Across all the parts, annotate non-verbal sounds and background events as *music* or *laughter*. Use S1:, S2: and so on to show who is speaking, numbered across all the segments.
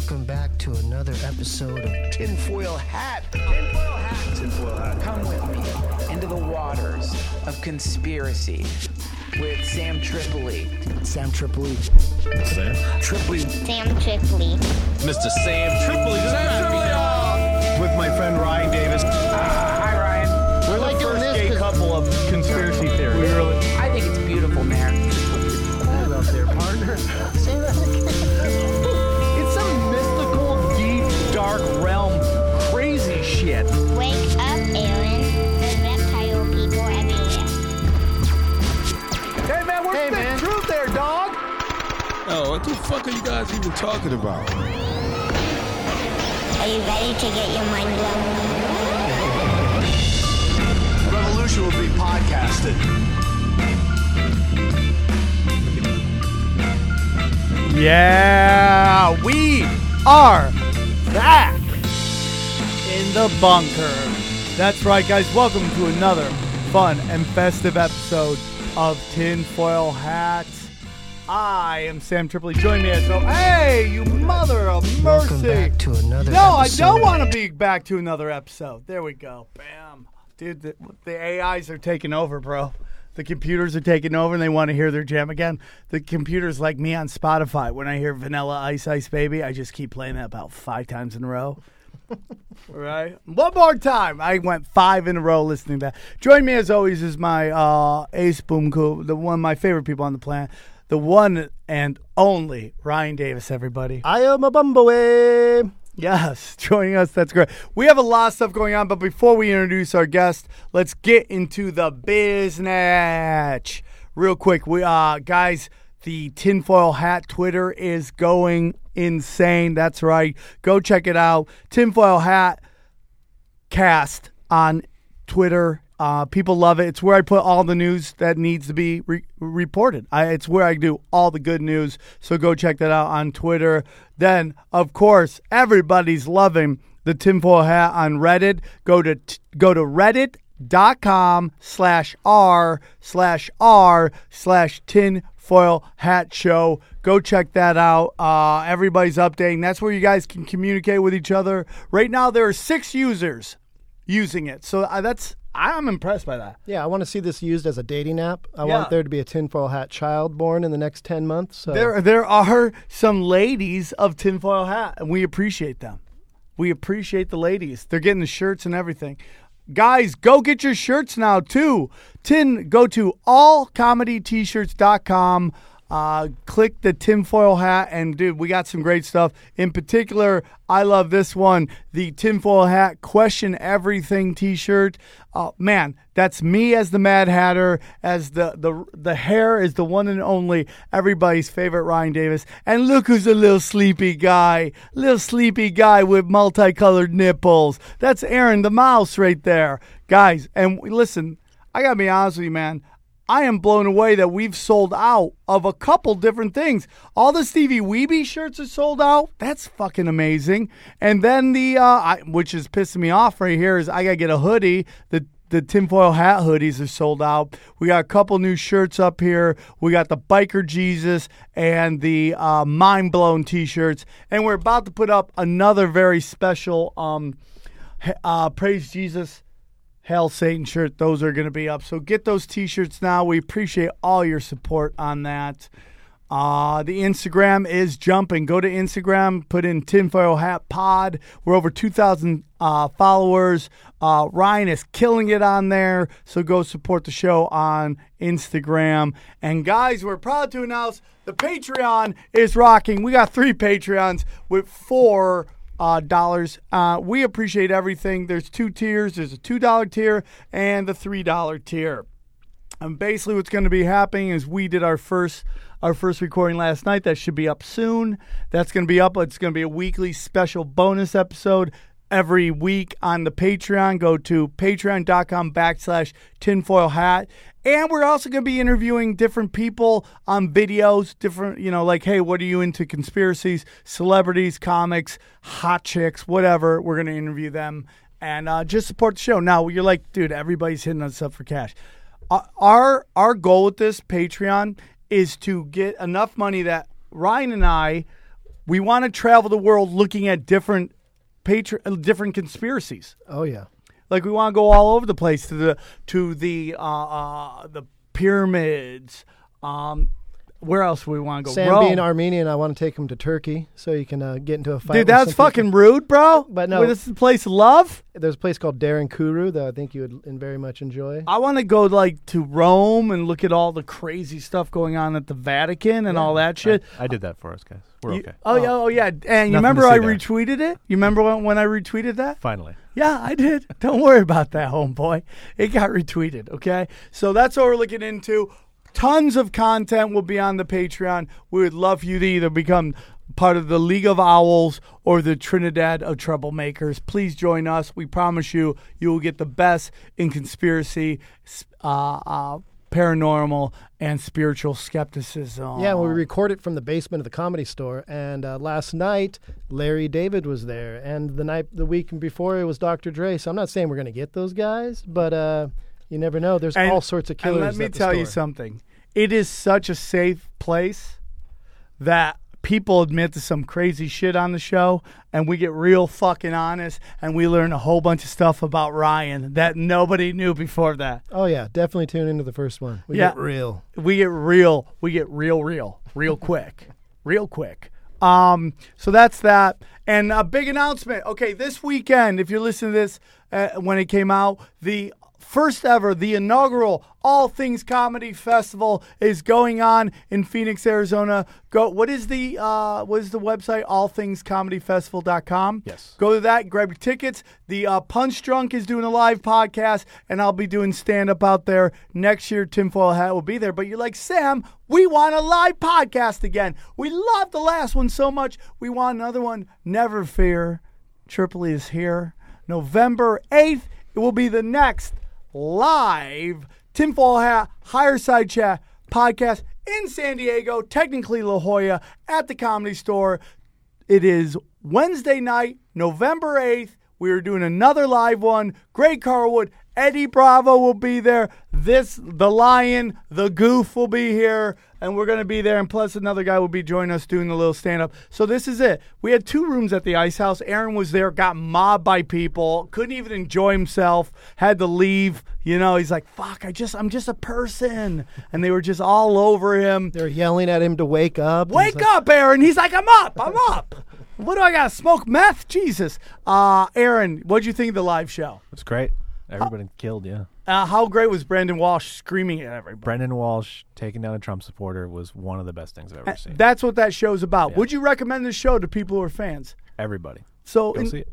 S1: Welcome back to another episode of Tinfoil Hat.
S2: Tinfoil hat. Tinfoil hat. Come with me into the waters of conspiracy with Sam Tripoli.
S1: Sam Tripoli.
S3: Sam?
S1: Tripoli.
S4: Sam Tripoli.
S3: Mr. Sam Tripoli. Sam Tripoli!
S5: With my friend Ryan Davis.
S2: Ah, hi, Ryan.
S5: We're
S1: like
S5: the
S1: doing
S5: first
S1: this
S5: gay
S1: 'cause-
S5: couple of conspiracy theories. We really.
S2: I think it's beautiful, man.
S3: What the fuck are you guys even talking about?
S4: Are you ready to get your mind blown?
S5: Revolution will be podcasted. Yeah, we are back in the bunker. That's right, guys. Welcome to another fun and festive episode of Tinfoil Hats. I am Sam Tripoli. Join me as so. Hey, you mother of
S1: Welcome
S5: mercy!
S1: back to another
S5: No, I don't want to be back to another episode. There we go. Bam. Dude, the, the AIs are taking over, bro. The computers are taking over and they want to hear their jam again. The computers like me on Spotify. When I hear Vanilla Ice Ice Baby, I just keep playing that about five times in a row. *laughs* right? One more time. I went five in a row listening to that. Join me as always is my uh, Ace Boom Cool, the one of my favorite people on the planet. The one and only Ryan Davis, everybody.
S1: I am a bumblebee.
S5: Yes, *laughs* joining us. That's great. We have a lot of stuff going on, but before we introduce our guest, let's get into the business. Real quick, we uh guys, the tinfoil hat Twitter is going insane. That's right. Go check it out. Tinfoil hat cast on Twitter. Uh, people love it. It's where I put all the news that needs to be re- reported. I, it's where I do all the good news. So go check that out on Twitter. Then, of course, everybody's loving the tinfoil hat on Reddit. Go to t- go to reddit.com slash r slash r slash tinfoil hat show. Go check that out. Uh, everybody's updating. That's where you guys can communicate with each other. Right now, there are six users using it. So uh, that's I'm impressed by that.
S1: Yeah, I want to see this used as a dating app. I
S5: Yeah.
S1: want there to be a tinfoil hat child born in the next 10 months. So.
S5: There there are some ladies of tinfoil hat, and we appreciate them. We appreciate the ladies. They're getting the shirts and everything. Guys, go get your shirts now too. Tin go to allcomedyt-shirts.com. Uh, click the tinfoil hat and dude, we got some great stuff. In particular, I love this one, the tinfoil hat question everything t-shirt. Uh, man, that's me as the Mad Hatter, as the the the hair is the one and only everybody's favorite Ryan Davis. And look who's a little sleepy guy, little sleepy guy with multicolored nipples. That's Aaron the mouse right there, guys. And listen, I gotta be honest with you, man. I am blown away that we've sold out of a couple different things. All the Stevie Weeby shirts are sold out. That's fucking amazing. And then the, uh, I, which is pissing me off right here, is I gotta get a hoodie. The the tinfoil hat hoodies are sold out. We got a couple new shirts up here. We got the biker Jesus and the uh, mind blown t-shirts, and we're about to put up another very special um, uh, praise Jesus. Hail Satan shirt. Those are going to be up. So get those t shirts now. We appreciate all your support on that. Uh, the Instagram is jumping. Go to Instagram, put in Tinfoil Hat Pod. We're over 2,000 uh, followers. Uh, Ryan is killing it on there. So go support the show on Instagram. And guys, we're proud to announce the Patreon is rocking. We got three Patreons with four uh, dollars. Uh, we appreciate everything. There's two tiers. There's a two dollar tier and the three dollar tier. And basically, what's going to be happening is we did our first our first recording last night. That should be up soon. That's going to be up. It's going to be a weekly special bonus episode every week on the Patreon. Go to patreon.com backslash tinfoil hat. And we're also going to be interviewing different people on videos, different, you know, like, hey, what are you into conspiracies, celebrities, comics, hot chicks, whatever. We're going to interview them and uh, just support the show. Now, you're like, dude, everybody's hitting us up for cash. Uh, our our goal with this Patreon is to get enough money that Ryan and I we want to travel the world looking at different uh, different conspiracies.
S6: Oh yeah.
S5: Like we want to go all over the place to the to the uh, uh, the pyramids. Um, where else we want to go?
S6: Sam
S5: Rome.
S6: being Armenian, I want to take him to Turkey so he can uh, get into a fight.
S5: Dude, that's fucking
S6: people.
S5: rude, bro.
S6: But no.
S5: Wait, this is the place of love.
S6: There's a place called Derinkuyu that I think you would very much enjoy.
S5: I want to go like to Rome and look at all the crazy stuff going on at the Vatican and all that shit.
S7: I did that for us, guys. We're
S5: You-
S7: okay.
S5: oh yeah, oh yeah. And you remember I
S7: there.
S5: retweeted it? You remember when, when I retweeted that?
S7: Finally.
S5: Yeah, I did. *laughs* Don't worry about that, homeboy. It got retweeted. Okay, so that's what we're looking into. Tons of content will be on the Patreon. We would love for you to either become part of the League of Owls or the Trinidad of Troublemakers. Please join us. We promise you, you will get the best in conspiracy, uh, uh, paranormal, and spiritual skepticism.
S6: Yeah, we record it from the basement of the comedy store. And uh, last night, Larry David was there, and the night, the week before, it was Dr. Dre. So I'm not saying we're gonna get those guys, but uh, you never know. There's
S5: And-
S6: all sorts of killers.
S5: And let me
S6: at the
S5: tell you something. It is such a safe place that people admit to some crazy shit on the show, and we get real fucking honest, and we learn a whole bunch of stuff about Ryan that nobody knew before that.
S6: Oh yeah, definitely tune into the first one. We
S5: Yeah.
S6: get real.
S5: We get real. We get real, real, real quick, real quick. Um, so that's that. And a big announcement. Okay, this weekend, if you're listening to this uh, when it came out, the first ever, the inaugural All Things Comedy Festival is going on in Phoenix, Arizona. Go. What is the uh, what is the website? AllThingsComedyFestival.com.
S7: Yes.
S5: Go to that, grab your tickets. The uh, Punch Drunk is doing a live podcast, and I'll be doing stand up out there next year. Tinfoil Hat will be there. But you're like, Sam, we want a live podcast again. We loved the last one so much. We want another one. Never fear. Tripoli is here. November 8th, it will be the next live Tinfoil Hat Higher Side Chat podcast in San Diego, technically La Jolla, at the Comedy Store. It is Wednesday night, November 8th. We are doing another live one. Greg Carlwood, Eddie Bravo will be there. This, the Lion, the Goof will be here, and we're going to be there. And plus, another guy will be joining us doing a little stand up. So, this is it. We had two rooms at the Ice House. Aaron was there, got mobbed by people, couldn't even enjoy himself, had to leave. You know, he's like, fuck, I just, I'm just a person. And they were just all over him.
S6: They're yelling at him to wake up. and he's
S5: Wake
S6: like,
S5: up, Aaron. He's like, I'm up. I'm up. What do I got? Smoke meth? Jesus. Uh, Aaron, what'd you think of the live show?
S7: It's great. Everybody killed, yeah.
S5: Uh, how great was Brendan Walsh screaming at everybody?
S7: Brendan Walsh taking down a Trump supporter was one of the best things I've ever seen.
S5: That's what that show's about.
S7: Yeah.
S5: Would you recommend this show to people who are fans?
S7: Everybody.
S5: So, in-
S7: see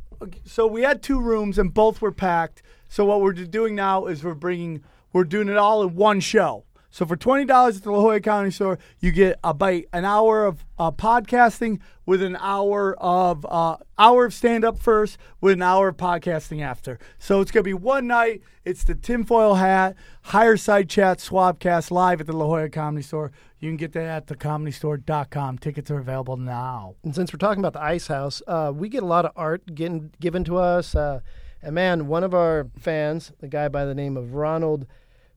S5: so we had two rooms and both were packed. So what we're doing now is we're bringing, we're doing it all in one show. So for twenty dollars at the La Jolla Comedy Store, you get a bite, an hour of uh, podcasting with an hour of uh, hour of stand up first, with an hour of podcasting after. So it's gonna be one night. It's the tinfoil hat, higher side chat, swabcast live at the La Jolla Comedy Store. You can get that at thecomedystore.com. Tickets are available now.
S6: And since we're talking about the Ice House, uh, we get a lot of art getting given to us. Uh, and man, one of our fans, a guy by the name of Ronald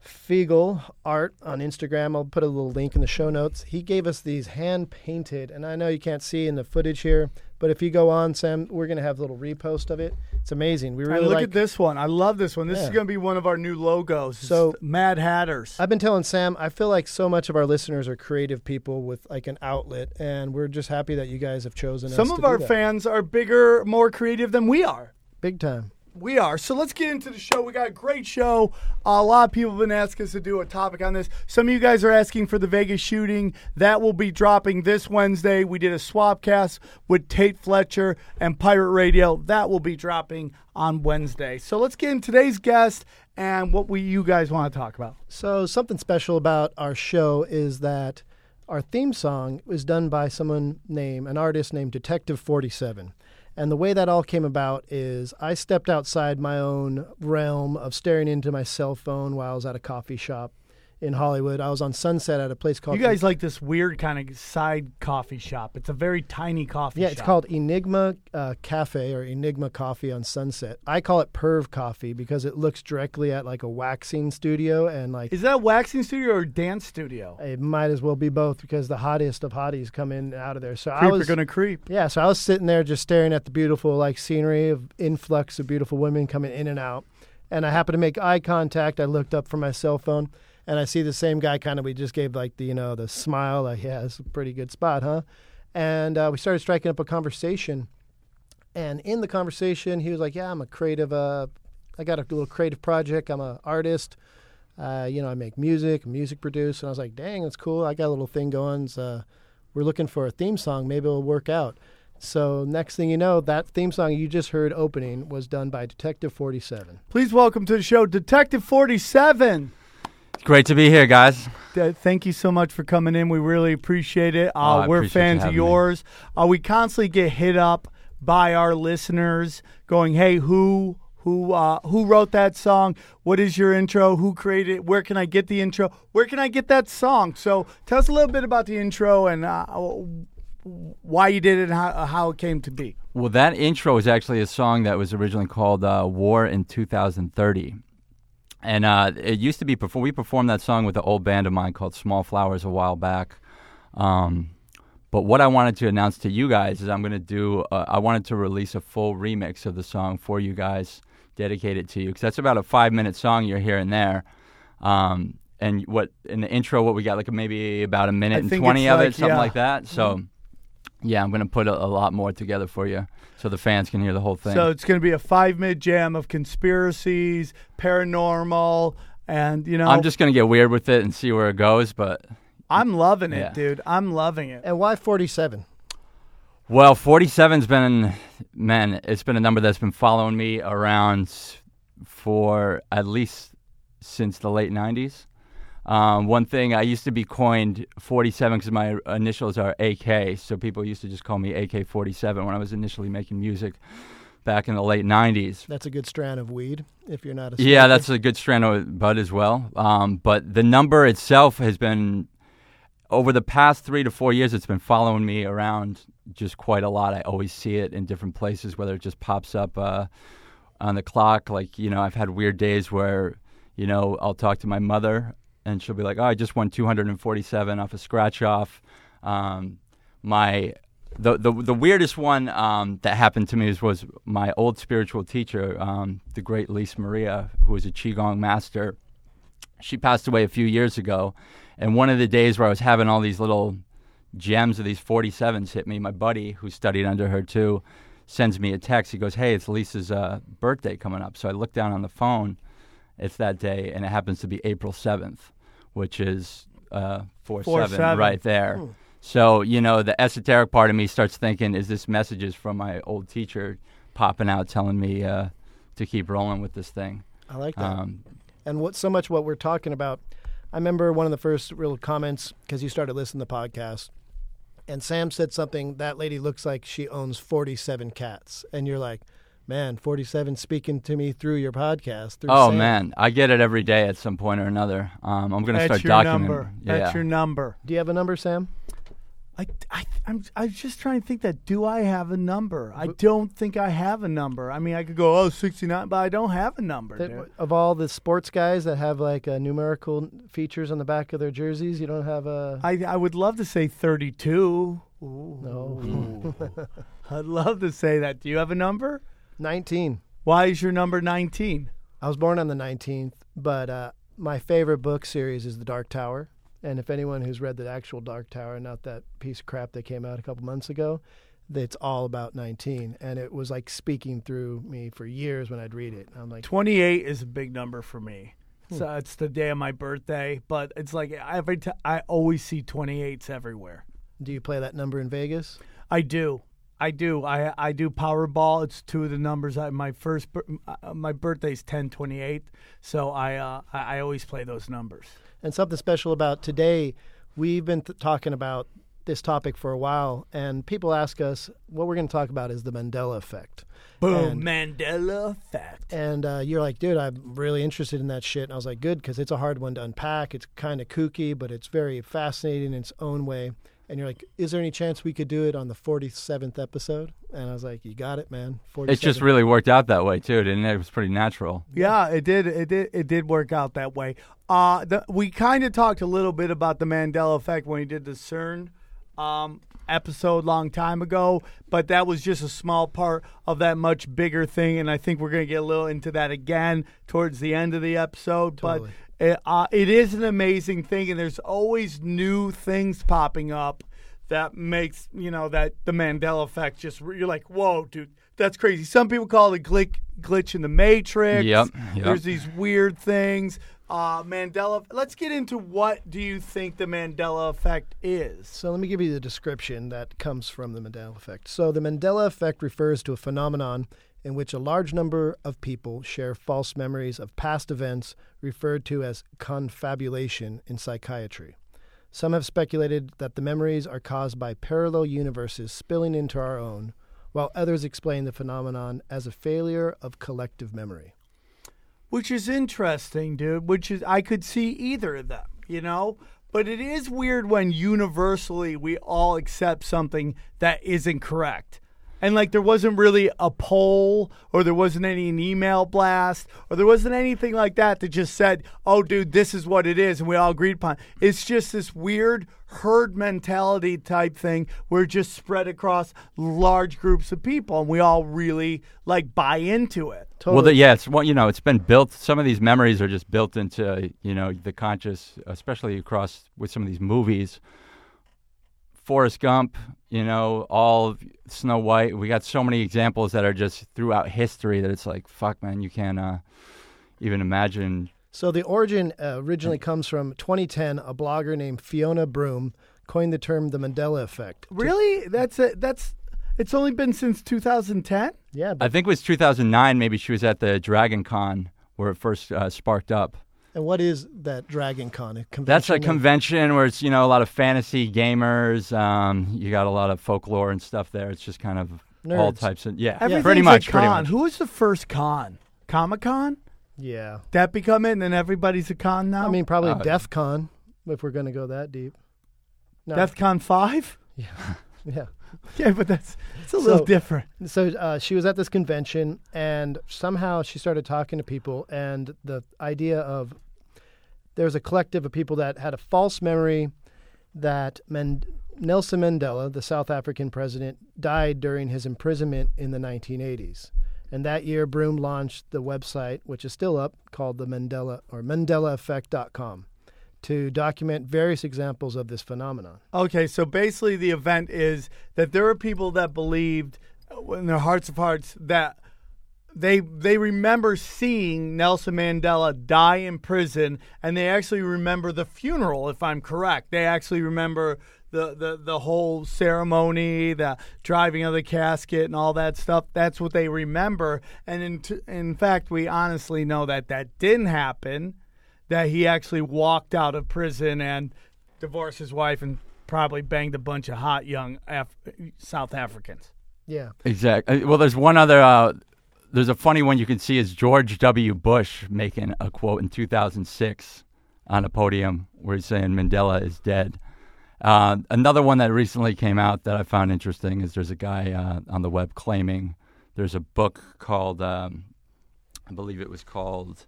S6: Fiegel Art on Instagram, I'll put a little link in the show notes. He gave us these hand painted, and I know you can't see in the footage here, but if you go on, Sam, we're gonna have a little repost of it. It's amazing. We
S5: And
S6: really
S5: look
S6: like.
S5: at this one. I love this one. This is going to be one of our new logos.
S6: So-
S5: Mad Hatters.
S6: I've been telling Sam, I feel like so much of our listeners are creative people with like an outlet, and we're just happy that you guys have chosen us.
S5: Some of our fans are bigger, more creative than we are.
S6: big time.
S5: We are. So let's get into the show. We got a great show. a lot of people have been asking us to do a topic on this. Some of you guys are asking for the Vegas shooting. That will be dropping this Wednesday. We did a swap cast with Tate Fletcher and Pirate Radio. That will be dropping on Wednesday. So let's get in today's guest and what we you guys want to talk about.
S6: So something special about our show is that our theme song was done by someone named an artist named Detective 47. And the way that all came about is I stepped outside my own realm of staring into my cell phone while I was at a coffee shop in Hollywood. I was on Sunset at a place called
S5: You guys like this weird kind of side coffee shop. It's a very tiny coffee
S6: Yeah,
S5: shop.
S6: it's called Enigma uh, Cafe or Enigma Coffee on Sunset. I call it Perv Coffee because it looks directly at like a waxing studio and like
S5: Is that a waxing studio or dance studio?
S6: it might as well be both because the hottest of hotties come in and out of there. So I was
S5: gonna creep.
S6: yeah, so I was sitting there just staring at the beautiful like scenery of influx of beautiful women coming in and out. And I happened to make eye contact. I looked up from my cell phone and I see the same guy kind of we just gave like the you know the smile like yeah, it's a pretty good spot, huh? And uh, we started striking up a conversation. And in the conversation, he was like, "Yeah, I'm a creative. Uh, I got a little creative project. I'm an artist. Uh, you know, I make music, music produce." And I was like, "Dang, that's cool. I got a little thing going. So we're looking for a theme song. Maybe it'll work out." So next thing you know, that theme song you just heard opening was done by Detective 47.
S5: Please welcome to the show, Detective Forty Seven.
S8: Great to be here, guys.
S5: Uh, thank you so much for coming in. We really appreciate it.
S8: Oh,
S5: Uh,
S8: I
S5: we're
S8: appreciate
S5: fans of yours. Uh, we constantly get hit up by our listeners, going, "Hey, who who uh, who wrote that song? What is your intro? Who created it? Where can I get the intro? Where can I get that song?" So tell us a little bit about the intro and uh, why you did it and how, how it came to be.
S8: Well, that intro is actually a song that was originally called uh, "War in 2030," and uh, it used to be before we performed that song with an old band of mine called Small Flowers a while back. Um, but what I wanted to announce to you guys is I'm going to do. Uh, I wanted to release a full remix of the song for you guys, dedicated to you, because that's about a five minute song you're hearing there. Um, and what in the intro, what we got like maybe about a minute
S5: I
S8: and twenty of
S5: like-
S8: it, something
S5: yeah.
S8: like that. So. Yeah, I'm going to put a, a lot more together for you so the fans can hear the whole thing.
S5: So it's going to be a five minute jam of conspiracies, paranormal, and you know,
S8: I'm just going to get weird with it and see where it goes. But,
S5: I'm loving it, dude. I'm loving it.
S6: And why 47?
S8: well, 47's been, man, it's been a number that's been following me around for at least since the late 90s. Um, one thing, I used to be coined 47 because my initials are AK, so people used to just call me AK 47 when I was initially making music back in the late 90s.
S6: That's a good strand of weed if you're not a
S8: Yeah, that's a good strand of bud as well. Um, but the number itself has been over the past three to four years. It's been following me around just quite a lot. I always see it in different places, whether it just pops up uh, on the clock. Like you know, I've had weird days where you know I'll talk to my mother and she'll be like, "Oh, I just won 247 off a scratch off." Um, my the, the the weirdest one um, that happened to me was, was my old spiritual teacher, um, the great Lise Maria, who was a qigong master. She passed away a few years ago, and one of the days where I was having all these little gems of these 47s hit me, my buddy who studied under her too sends me a text. He goes, "Hey, it's Lisa's uh, birthday coming up." So I look down on the phone. It's that day, and it happens to be April 7th, which is uh, 4
S5: Four
S8: 7
S5: seven.
S8: right there. So, you know, the esoteric part of me starts thinking, is this messages from my old teacher popping out telling me uh, to keep rolling with this thing?
S6: I like that.
S8: Um,
S6: and what so much what we're talking about. I remember one of the first real comments because you started listening to the podcast, and Sam said something. That lady looks like she owns forty-seven cats, and you're like, man, forty-seven speaking to me through your podcast. Through
S8: oh,
S6: Sam.
S8: man. I get it every day at some point or another. Um, I'm going to
S5: That's
S8: start
S5: your
S8: documenting.
S5: number.
S8: Yeah.
S5: That's your number.
S6: Do you have a number, Sam?
S5: I, I, I'm, I was just trying to think that do I have a number? I don't think I have a number. I mean, I could go, oh, 69, but I don't have a number.
S6: That-
S5: dude.
S6: of all the sports guys that have like uh, numerical features on the back of their jerseys, you don't have a.
S5: I, I would love to say 32.
S6: no. *laughs*
S5: I'd love to say that. Do you have a number?
S6: 19.
S5: Why is your number 19?
S6: I was born on the 19th, but uh, my favorite book series is The Dark Tower. And if anyone who's read the actual Dark Tower, not that piece of crap that came out a couple months ago, it's all about 19. And it was like speaking through me for years when I'd read it. I'm like,
S5: 28 is a big number for me. So it's the day of my birthday, but it's like every time I always see 28s everywhere.
S6: do you play that number in Vegas?
S5: I do. I do. I I do Powerball. It's two of the numbers. I, my first bir- uh, my birthday's 1028, so I uh I, I always play those numbers.
S6: And something special about today, we've been th- talking about this topic for a while, and people ask us what we're going to talk about is the Mandela effect.
S5: Boom,
S6: And-
S5: Mandela effect.
S6: And uh, you're like, dude, I'm really interested in that shit. And I was like, good, because it's a hard one to unpack. It's kind of kooky, but it's very fascinating in its own way. And you're like, is there any chance we could do it on the 47th episode? And I was like, you got it, man. 47.
S8: It just really worked out that way too, didn't it? It was pretty natural.
S5: Yeah, it did. It did. It did work out that way. Uh, the, we kind of talked a little bit about the Mandela effect when we did the CERN um, episode long time ago, but that was just a small part of that much bigger thing, and I think we're going to get a little into that again towards the end of the episode.
S6: Totally.
S5: But it, uh, it is an amazing thing, and there's always new things popping up that makes you know that the Mandela effect just you're like, whoa, dude. That's crazy. Some people call it glitch, glitch in the matrix.
S8: Yep, yep.
S5: There's these weird things. Uh, Mandela. Let's get into what do you think the Mandela effect is?
S6: So let me give you the description that comes from the Mandela effect. So the Mandela effect refers to a phenomenon in which a large number of people share false memories of past events referred to as confabulation in psychiatry. Some have speculated that the memories are caused by parallel universes spilling into our own, while others explain the phenomenon as a failure of collective memory.
S5: Which is interesting, dude. Which is I could see either of them, you know. But it is weird when universally we all accept something that isn't correct. And like there wasn't really a poll or there wasn't any an email blast or there wasn't anything like that that just said, "Oh dude, this is what it is," and we all agreed upon. It's just this weird herd mentality type thing where it's just spread across large groups of people and we all really like buy into it. totally.
S8: Well, the, yeah, it's well, you know, it's been built. Some of these memories are just built into you know the conscious, especially across with some of these movies. Forrest Gump, you know, all Snow White. We got so many examples that are just throughout history that it's like, fuck, man, you can't uh, even imagine.
S6: So the origin uh, originally comes from 2010. A blogger named Fiona Broom coined the term the Mandela effect.
S5: Really? That's a, that's it's only been since 2010?
S6: Yeah,
S8: I think it was 2009. Maybe she was at the Dragon Con where it first uh, sparked up.
S6: And what is that Dragon Con? A convention
S8: That's a
S6: of-
S8: convention where it's you know a lot of fantasy gamers. Um, you got a lot of folklore and stuff there. It's just kind of all types of yeah,
S5: Everything's
S8: pretty much.
S5: a
S8: Pretty
S5: con.
S8: much.
S5: Who was the first con? Comic Con?
S6: Yeah,
S5: That become it, and then everybody's a con now.
S6: I mean probably
S8: Uh,
S6: DEF CON if we're going to go that deep. No.
S5: Death Con Five.
S6: yeah. *laughs*
S5: Yeah, Okay, but that's it's a little
S6: So-
S5: different.
S6: So uh, she was at this convention, and somehow she started talking to people, and the idea of there's a collective of people that had a false memory that Nelson Mandela, the South African president, died during his imprisonment in the 1980s. And that year, Broom launched the website, which is still up, called the Mandela or MandelaEffect.com, to document various examples of this phenomenon.
S5: Okay, so basically the event is that there are people that believed uh, in their hearts of hearts that they they remember seeing Nelson Mandela die in prison and they actually remember the funeral if I'm correct. They actually remember the, the, the whole ceremony, the driving of the casket and all that stuff. That's what they remember. And in, t- in fact, we honestly know that that didn't happen, that he actually walked out of prison and divorced his wife and probably banged a bunch of hot young Af- South Africans.
S6: Yeah.
S8: Exactly. Well, there's one other. Uh, there's a funny one you can see is George W. Bush making a quote in 2006 on a podium where he's saying Mandela is dead. Uh, another one that recently came out that I found interesting is there's a guy uh, on the web claiming there's a book called, um, I believe it was called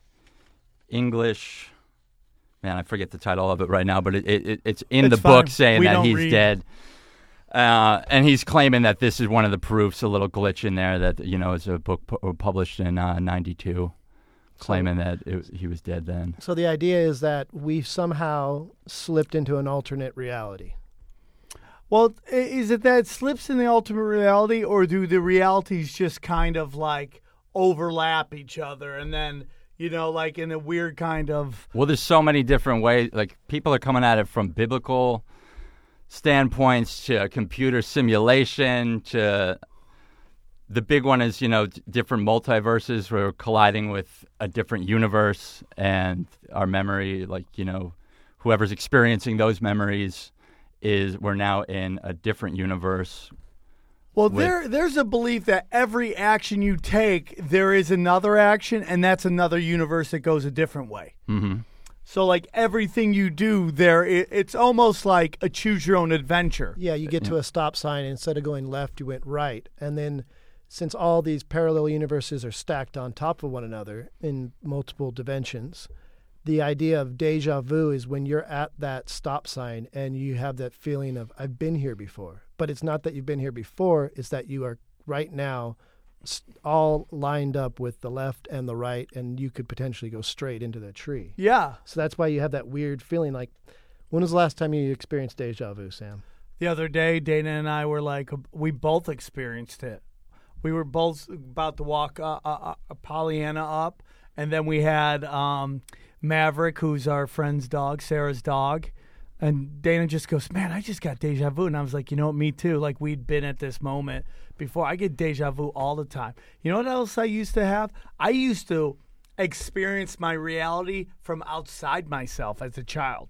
S8: English. Man, I forget the title of it right now, but it, it, it's in
S5: It's
S8: the book saying
S5: We
S8: that he's
S5: read.
S8: dead. Uh, and he's claiming that this is one of the proofs, a little glitch in there that you know is a book pu- published in uh, '92, claiming that it was, he was dead then.
S6: So the idea is that we somehow slipped into an alternate reality.
S5: Well, is it that it slips in the ultimate reality, or do the realities just kind of like overlap each other, and then you know, like in a weird kind of
S8: Well, there's so many different ways. Like people are coming at it from biblical standpoints to computer simulation to the big one is you know d- different multiverses where we're colliding with a different universe and our memory like you know whoever's experiencing those memories is we're now in a different universe.
S5: Well,
S8: with-
S5: there there's a belief that every action you take, there is another action, and that's another universe that goes a different way.
S8: hmm
S5: So, like everything you do, there it, it's almost like a choose your own adventure.
S6: Yeah, you get to a stop sign, and instead of going left, you went right. And then, since all these parallel universes are stacked on top of one another in multiple dimensions, the idea of deja vu is when you're at that stop sign and you have that feeling of, I've been here before. But it's not that you've been here before, it's that you are right now s- all lined up with the left and the right, and you could potentially go straight into the tree.
S5: Yeah.
S6: So that's why you have that weird feeling like, when was the last time you experienced deja vu, Sam?
S5: The other day, Dana and I were like, we both experienced it. We were both about to walk uh, uh, uh, Pollyanna up, and then we had um, Maverick, who's our friend's dog, Sarah's dog. And Dana just goes, Man, I just got deja vu. And I was like, You know what? Me too. Like, we'd been at this moment before. I get deja vu all the time. You know what else I used to have? I used to experience my reality from outside myself as a child.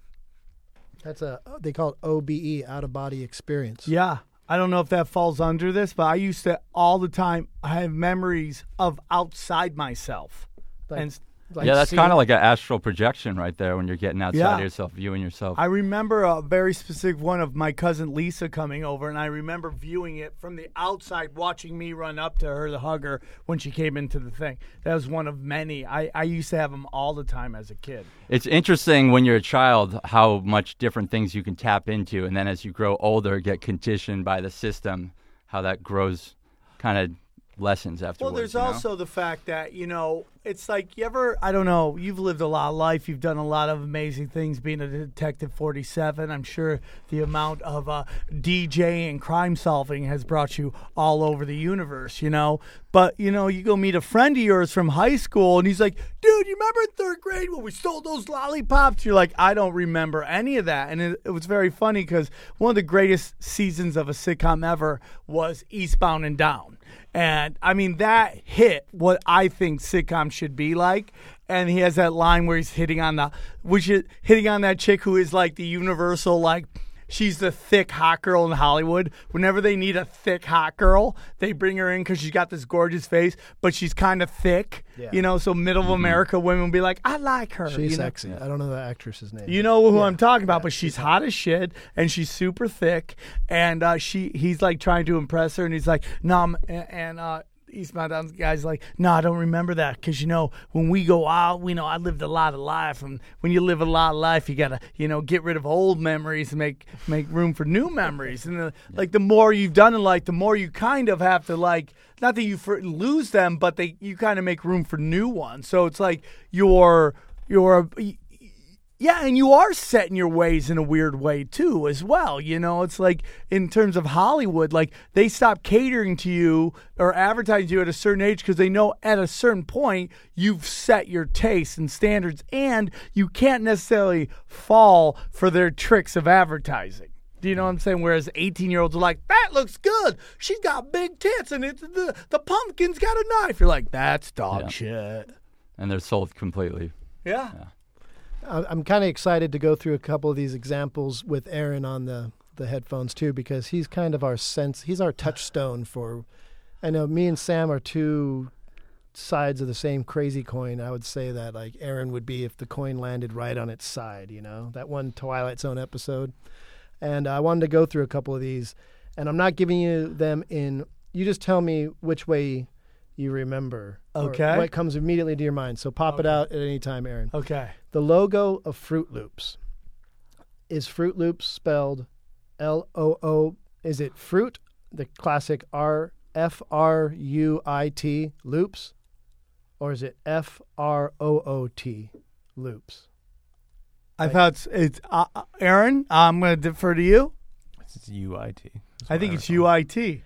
S6: That's a uh, they call it OBE, out of body experience.
S5: Yeah. I don't know if that falls under this, but I used to all the time I have memories of outside myself.
S6: Like-
S5: and
S6: Like
S8: yeah, that's kind of like an astral projection right there when you're getting outside
S5: Yeah.
S8: of yourself, viewing yourself.
S5: I remember a very specific one of my cousin Lisa coming over, and I remember viewing it from the outside, watching me run up to her to hug her when she came into the thing. That was one of many. I, I used to have them all the time as a kid.
S8: It's interesting when you're a child how much different things you can tap into, and then as you grow older, get conditioned by the system, how that grows, kind of lessons afterwards.
S5: Well, there's
S8: you know?
S5: also the fact that, you know, it's like you ever, I don't know, you've lived a lot of life. You've done a lot of amazing things being a Detective 47. I'm sure the amount of uh, DJ and crime solving has brought you all over the universe, you know? But, you know, you go meet a friend of yours from high school and he's like, dude, you remember in third grade when we stole those lollipops? You're like, I don't remember any of that. And it, it was very funny because one of the greatest seasons of a sitcom ever was Eastbound and Down. And I mean, that hit what I think sitcoms should be like. And he has that line where he's hitting on the, which is hitting on that chick who is like the universal, like, she's the thick hot girl in Hollywood. Whenever they need a thick hot girl, they bring her in because she's got this gorgeous face, but she's kind of thick.
S6: Yeah.
S5: You know, so middle of America women will be like, I like her.
S6: She's
S5: you know?
S6: sexy. I don't know the actress's name.
S5: You know who I'm talking about, but she's hot as shit and she's super thick. And uh, she, he's like trying to impress her, and he's like, "No," I'm- and, and uh, Eastbound Down's guy's like, "No, I don't remember that because you know when we go out, we know I lived a lot of life, and when you live a lot of life, you gotta, you know, get rid of old memories and make make room for new memories. And uh, the, like the more you've done in life, the more you kind of have to like, not that you for, lose them, but they you kind of make room for new ones. So it's like you're you're yeah, and you are set in your ways in a weird way too, as well. You know, it's like in terms of Hollywood, like they stop catering to you or advertising you at a certain age because they know at a certain point you've set your tastes and standards, and you can't necessarily fall for their tricks of advertising. Do you know what I'm saying? Whereas 18 year olds are like, that looks good. She's got big tits and it's the, the pumpkin's got a knife. You're like, that's dog
S8: Yeah.
S5: shit.
S8: and they're sold completely.
S5: Yeah.
S6: I- I'm kind of excited to go through a couple of these examples with Aaron on the the headphones too, because he's kind of our sense. He's our touchstone for. I know me and Sam are two sides of the same crazy coin. I would say that like Aaron would be if the coin landed right on its side. You know that one Twilight Zone episode. And I wanted to go through a couple of these, and I'm not giving you them in. You just tell me which way you remember. Or
S5: Okay.
S6: What comes immediately to your mind. So pop it out at any time, Aaron.
S5: Okay.
S6: The logo of Fruit Loops is Fruit Loops spelled L O O. Is it fruit? The classic R F R U I T loops, or is it F R O O T loops?
S5: I thought it's, it's uh, uh, Aaron. I'm going to defer to you.
S7: It's UIT. That's
S5: I think it's. UIT.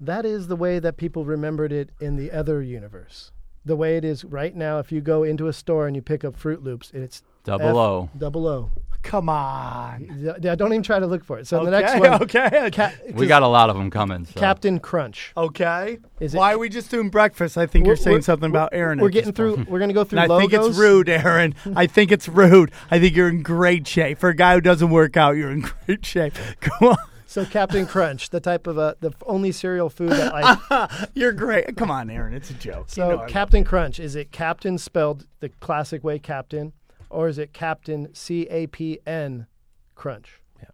S6: That is the way that people remembered it in the other universe. The way it is right now, if you go into a store and you pick up Fruit Loops, it's
S8: Double
S6: F-
S8: O.
S6: double O.
S5: Come on.
S6: Yeah, don't even try to look for it. So
S5: okay,
S6: the next one, *laughs*
S5: okay.
S6: Ca-
S8: We got a lot of them coming. So.
S6: Captain Crunch.
S5: okay.
S6: Is it-
S5: Why are we just doing breakfast? I think
S6: We're-
S5: you're saying something about Aaron.
S6: We're getting through. We're gonna go through
S5: And I
S6: logos.
S5: think it's rude, Aaron. I think it's rude. I think you're in great shape. For a guy who doesn't work out, you're in great shape. *laughs* Come on.
S6: So Captain *laughs* Crunch, the type of uh, the only cereal food that I. *laughs*
S5: You're great. Come on, Aaron. It's a joke.
S6: So
S5: You know
S6: Captain Crunch is it Captain spelled the classic way Captain, or is it Captain C A P N Crunch? Yeah.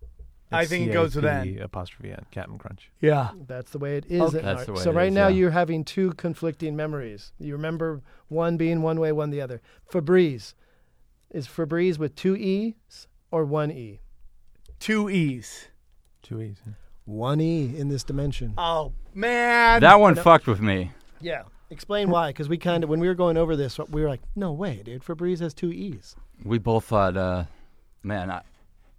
S5: I think it goes with
S7: C-A-P
S5: N.
S7: Apostrophe N. Captain Crunch.
S5: Yeah.
S6: That's the way it is.
S5: Okay.
S8: That's the way
S6: so
S8: it
S6: right
S8: is,
S6: now
S8: yeah.
S6: you're having two conflicting memories. You remember one being one way, one the other. Febreze is Febreze with two e's or one e?
S5: Two E's.
S7: Two E's. yeah.
S6: One e in this dimension.
S5: Oh, man.
S8: That one fucked with me.
S6: Yeah. Explain why, because we kind of when we were going over this, we were like, "No way, dude! Febreze has two e's."
S8: We both thought, uh, man, I,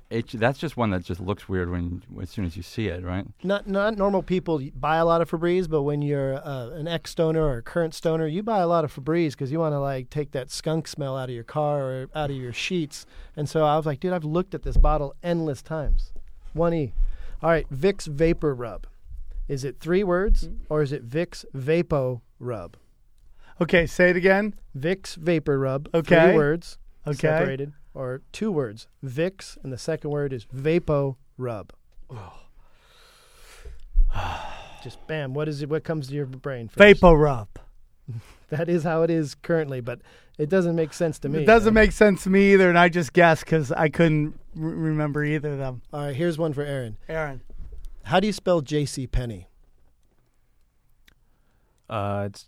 S8: it, that's just one that just looks weird when as soon as you see it, right?
S6: Not not normal people buy a lot of Febreze, but when you're uh, an ex stoner or a current stoner, you buy a lot of Febreze because you want to like take that skunk smell out of your car or out of your sheets. And so I was like, dude, I've looked at this bottle endless times. One e. All right, Vicks Vapor Rub. Is it three words or is it Vicks Vapo Rub?
S5: Okay, say it again.
S6: Vicks Vapor Rub.
S5: Okay.
S6: Three words.
S5: Okay.
S6: Separated. Or two words. Vicks, and the second word is Vapo Rub. *sighs* Just bam. What is it? What comes to your brain? First?
S5: Vapor rub. *laughs*
S6: That is how it is currently, but it doesn't make sense to me.
S5: It doesn't make sense to me either, and I just guessed because I couldn't r- remember either of them.
S6: All right, here's one for Aaron.
S5: Aaron.
S6: How do you spell J.C. Penny?
S7: Uh, it's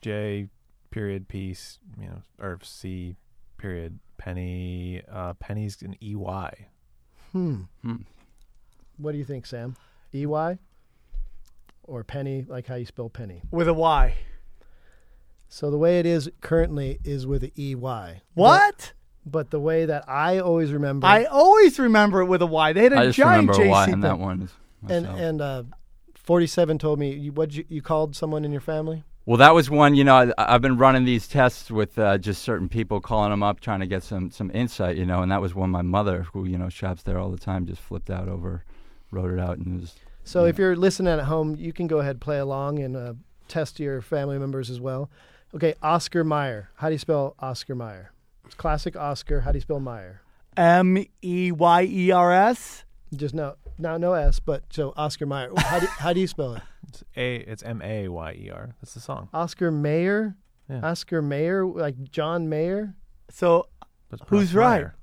S7: J, period piece, you know, or C period penny. Uh, penny's an E Y.
S6: Hmm.
S8: Hmm.
S6: What do you think, Sam? E Y or penny? Like how you spell penny?
S5: With a Y.
S6: So the way it is currently is with a E Y.
S5: What?
S6: But the way that I always remember,
S5: I always remember it with a Y. They had a
S8: I just
S5: giant
S8: remember
S5: JC
S8: why on
S5: thing.
S8: that one.
S6: and
S8: myself.
S6: and uh, forty seven told me you what you, you called someone in your family.
S8: Well, that was one. You know, I, I've been running these tests with uh, just certain people, calling them up, trying to get some some insight. You know, and that was one. My mother, who you know shops there all the time, just flipped out over, wrote it out, and it was.
S6: So
S8: Yeah.
S6: if you're listening at home, you can go ahead play along and uh, test your family members as well. Okay, Oscar Meyer. How do you spell Oscar Meyer? It's classic Oscar. How do you spell Meyer?
S5: M E Y E R S.
S6: Just no, no, no S. But so Oscar Meyer. *laughs* How do how do you spell it?
S7: It's A. It's M A Y E R. That's the song.
S6: Oscar Mayer.
S7: Yeah.
S6: Oscar Mayer, like John Mayer.
S5: So Who's
S7: pronounced
S5: right?
S7: Meyer.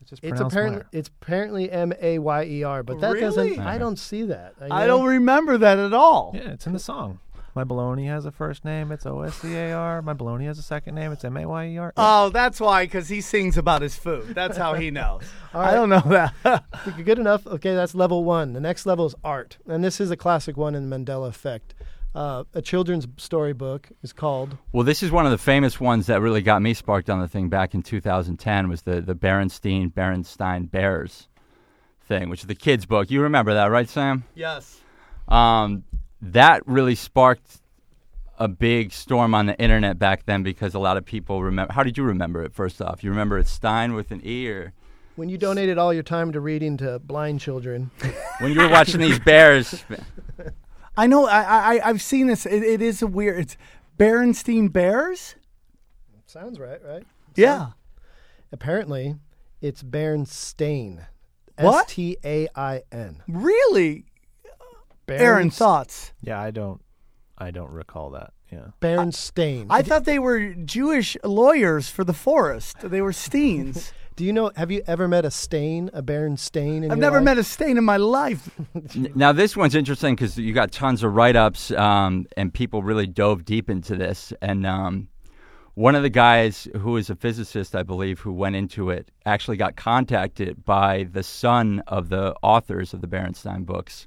S7: It's just
S6: It's apparently
S7: Meyer.
S6: it's apparently M A Y E R, but that
S5: Really?
S6: doesn't. I don't see that.
S5: I
S6: know?
S5: don't remember that at all.
S7: Yeah, it's in the song. My baloney has a first name. It's O S C A R. My baloney has a second name. It's M A Y E R.
S5: Oh, that's why, because he sings about his food. That's how he knows. *laughs*
S6: All
S5: I don't know that. *laughs*
S6: Good enough. Okay, that's level one. The next level is art, and this is a classic one in the Mandela Effect. Uh, a children's storybook is called.
S8: Well, this is one of the famous ones that really got me sparked on the thing back in 2010. Was the the Berenstein Berenstein Bears thing, which is the kids' book. You remember that, right, Sam?
S5: yes.
S8: Um, that really sparked a big storm on the internet back then because a lot of people remember. How did you remember it? First off, you remember it Stein with an E, or
S6: When you donated all your time to reading to blind children, *laughs*
S8: when you were watching these bears? *laughs*
S5: I know. I, I I've seen this. It, it is a weird. It's Berenstein Bears.
S6: sounds right, right?
S5: Yeah.
S6: Apparently, it's Berenstain.
S5: What?
S6: S T A I N.
S5: Really, Aaron? Thoughts?
S7: Yeah, I don't. I don't recall that. Yeah.
S6: Baron Berenstain.
S5: I thought they were Jewish lawyers for the forest. They were Steens. *laughs*
S6: Do you know? Have you ever met a stain, a Berenstain? In
S5: I've
S6: your
S5: never
S6: life?
S5: met a stain in my life. *laughs*
S8: Now this one's interesting because you got tons of write-ups, um, and people really dove deep into this. And um, one of the guys who is a physicist, I believe, who went into it, actually got contacted by the son of the authors of the Berenstain books,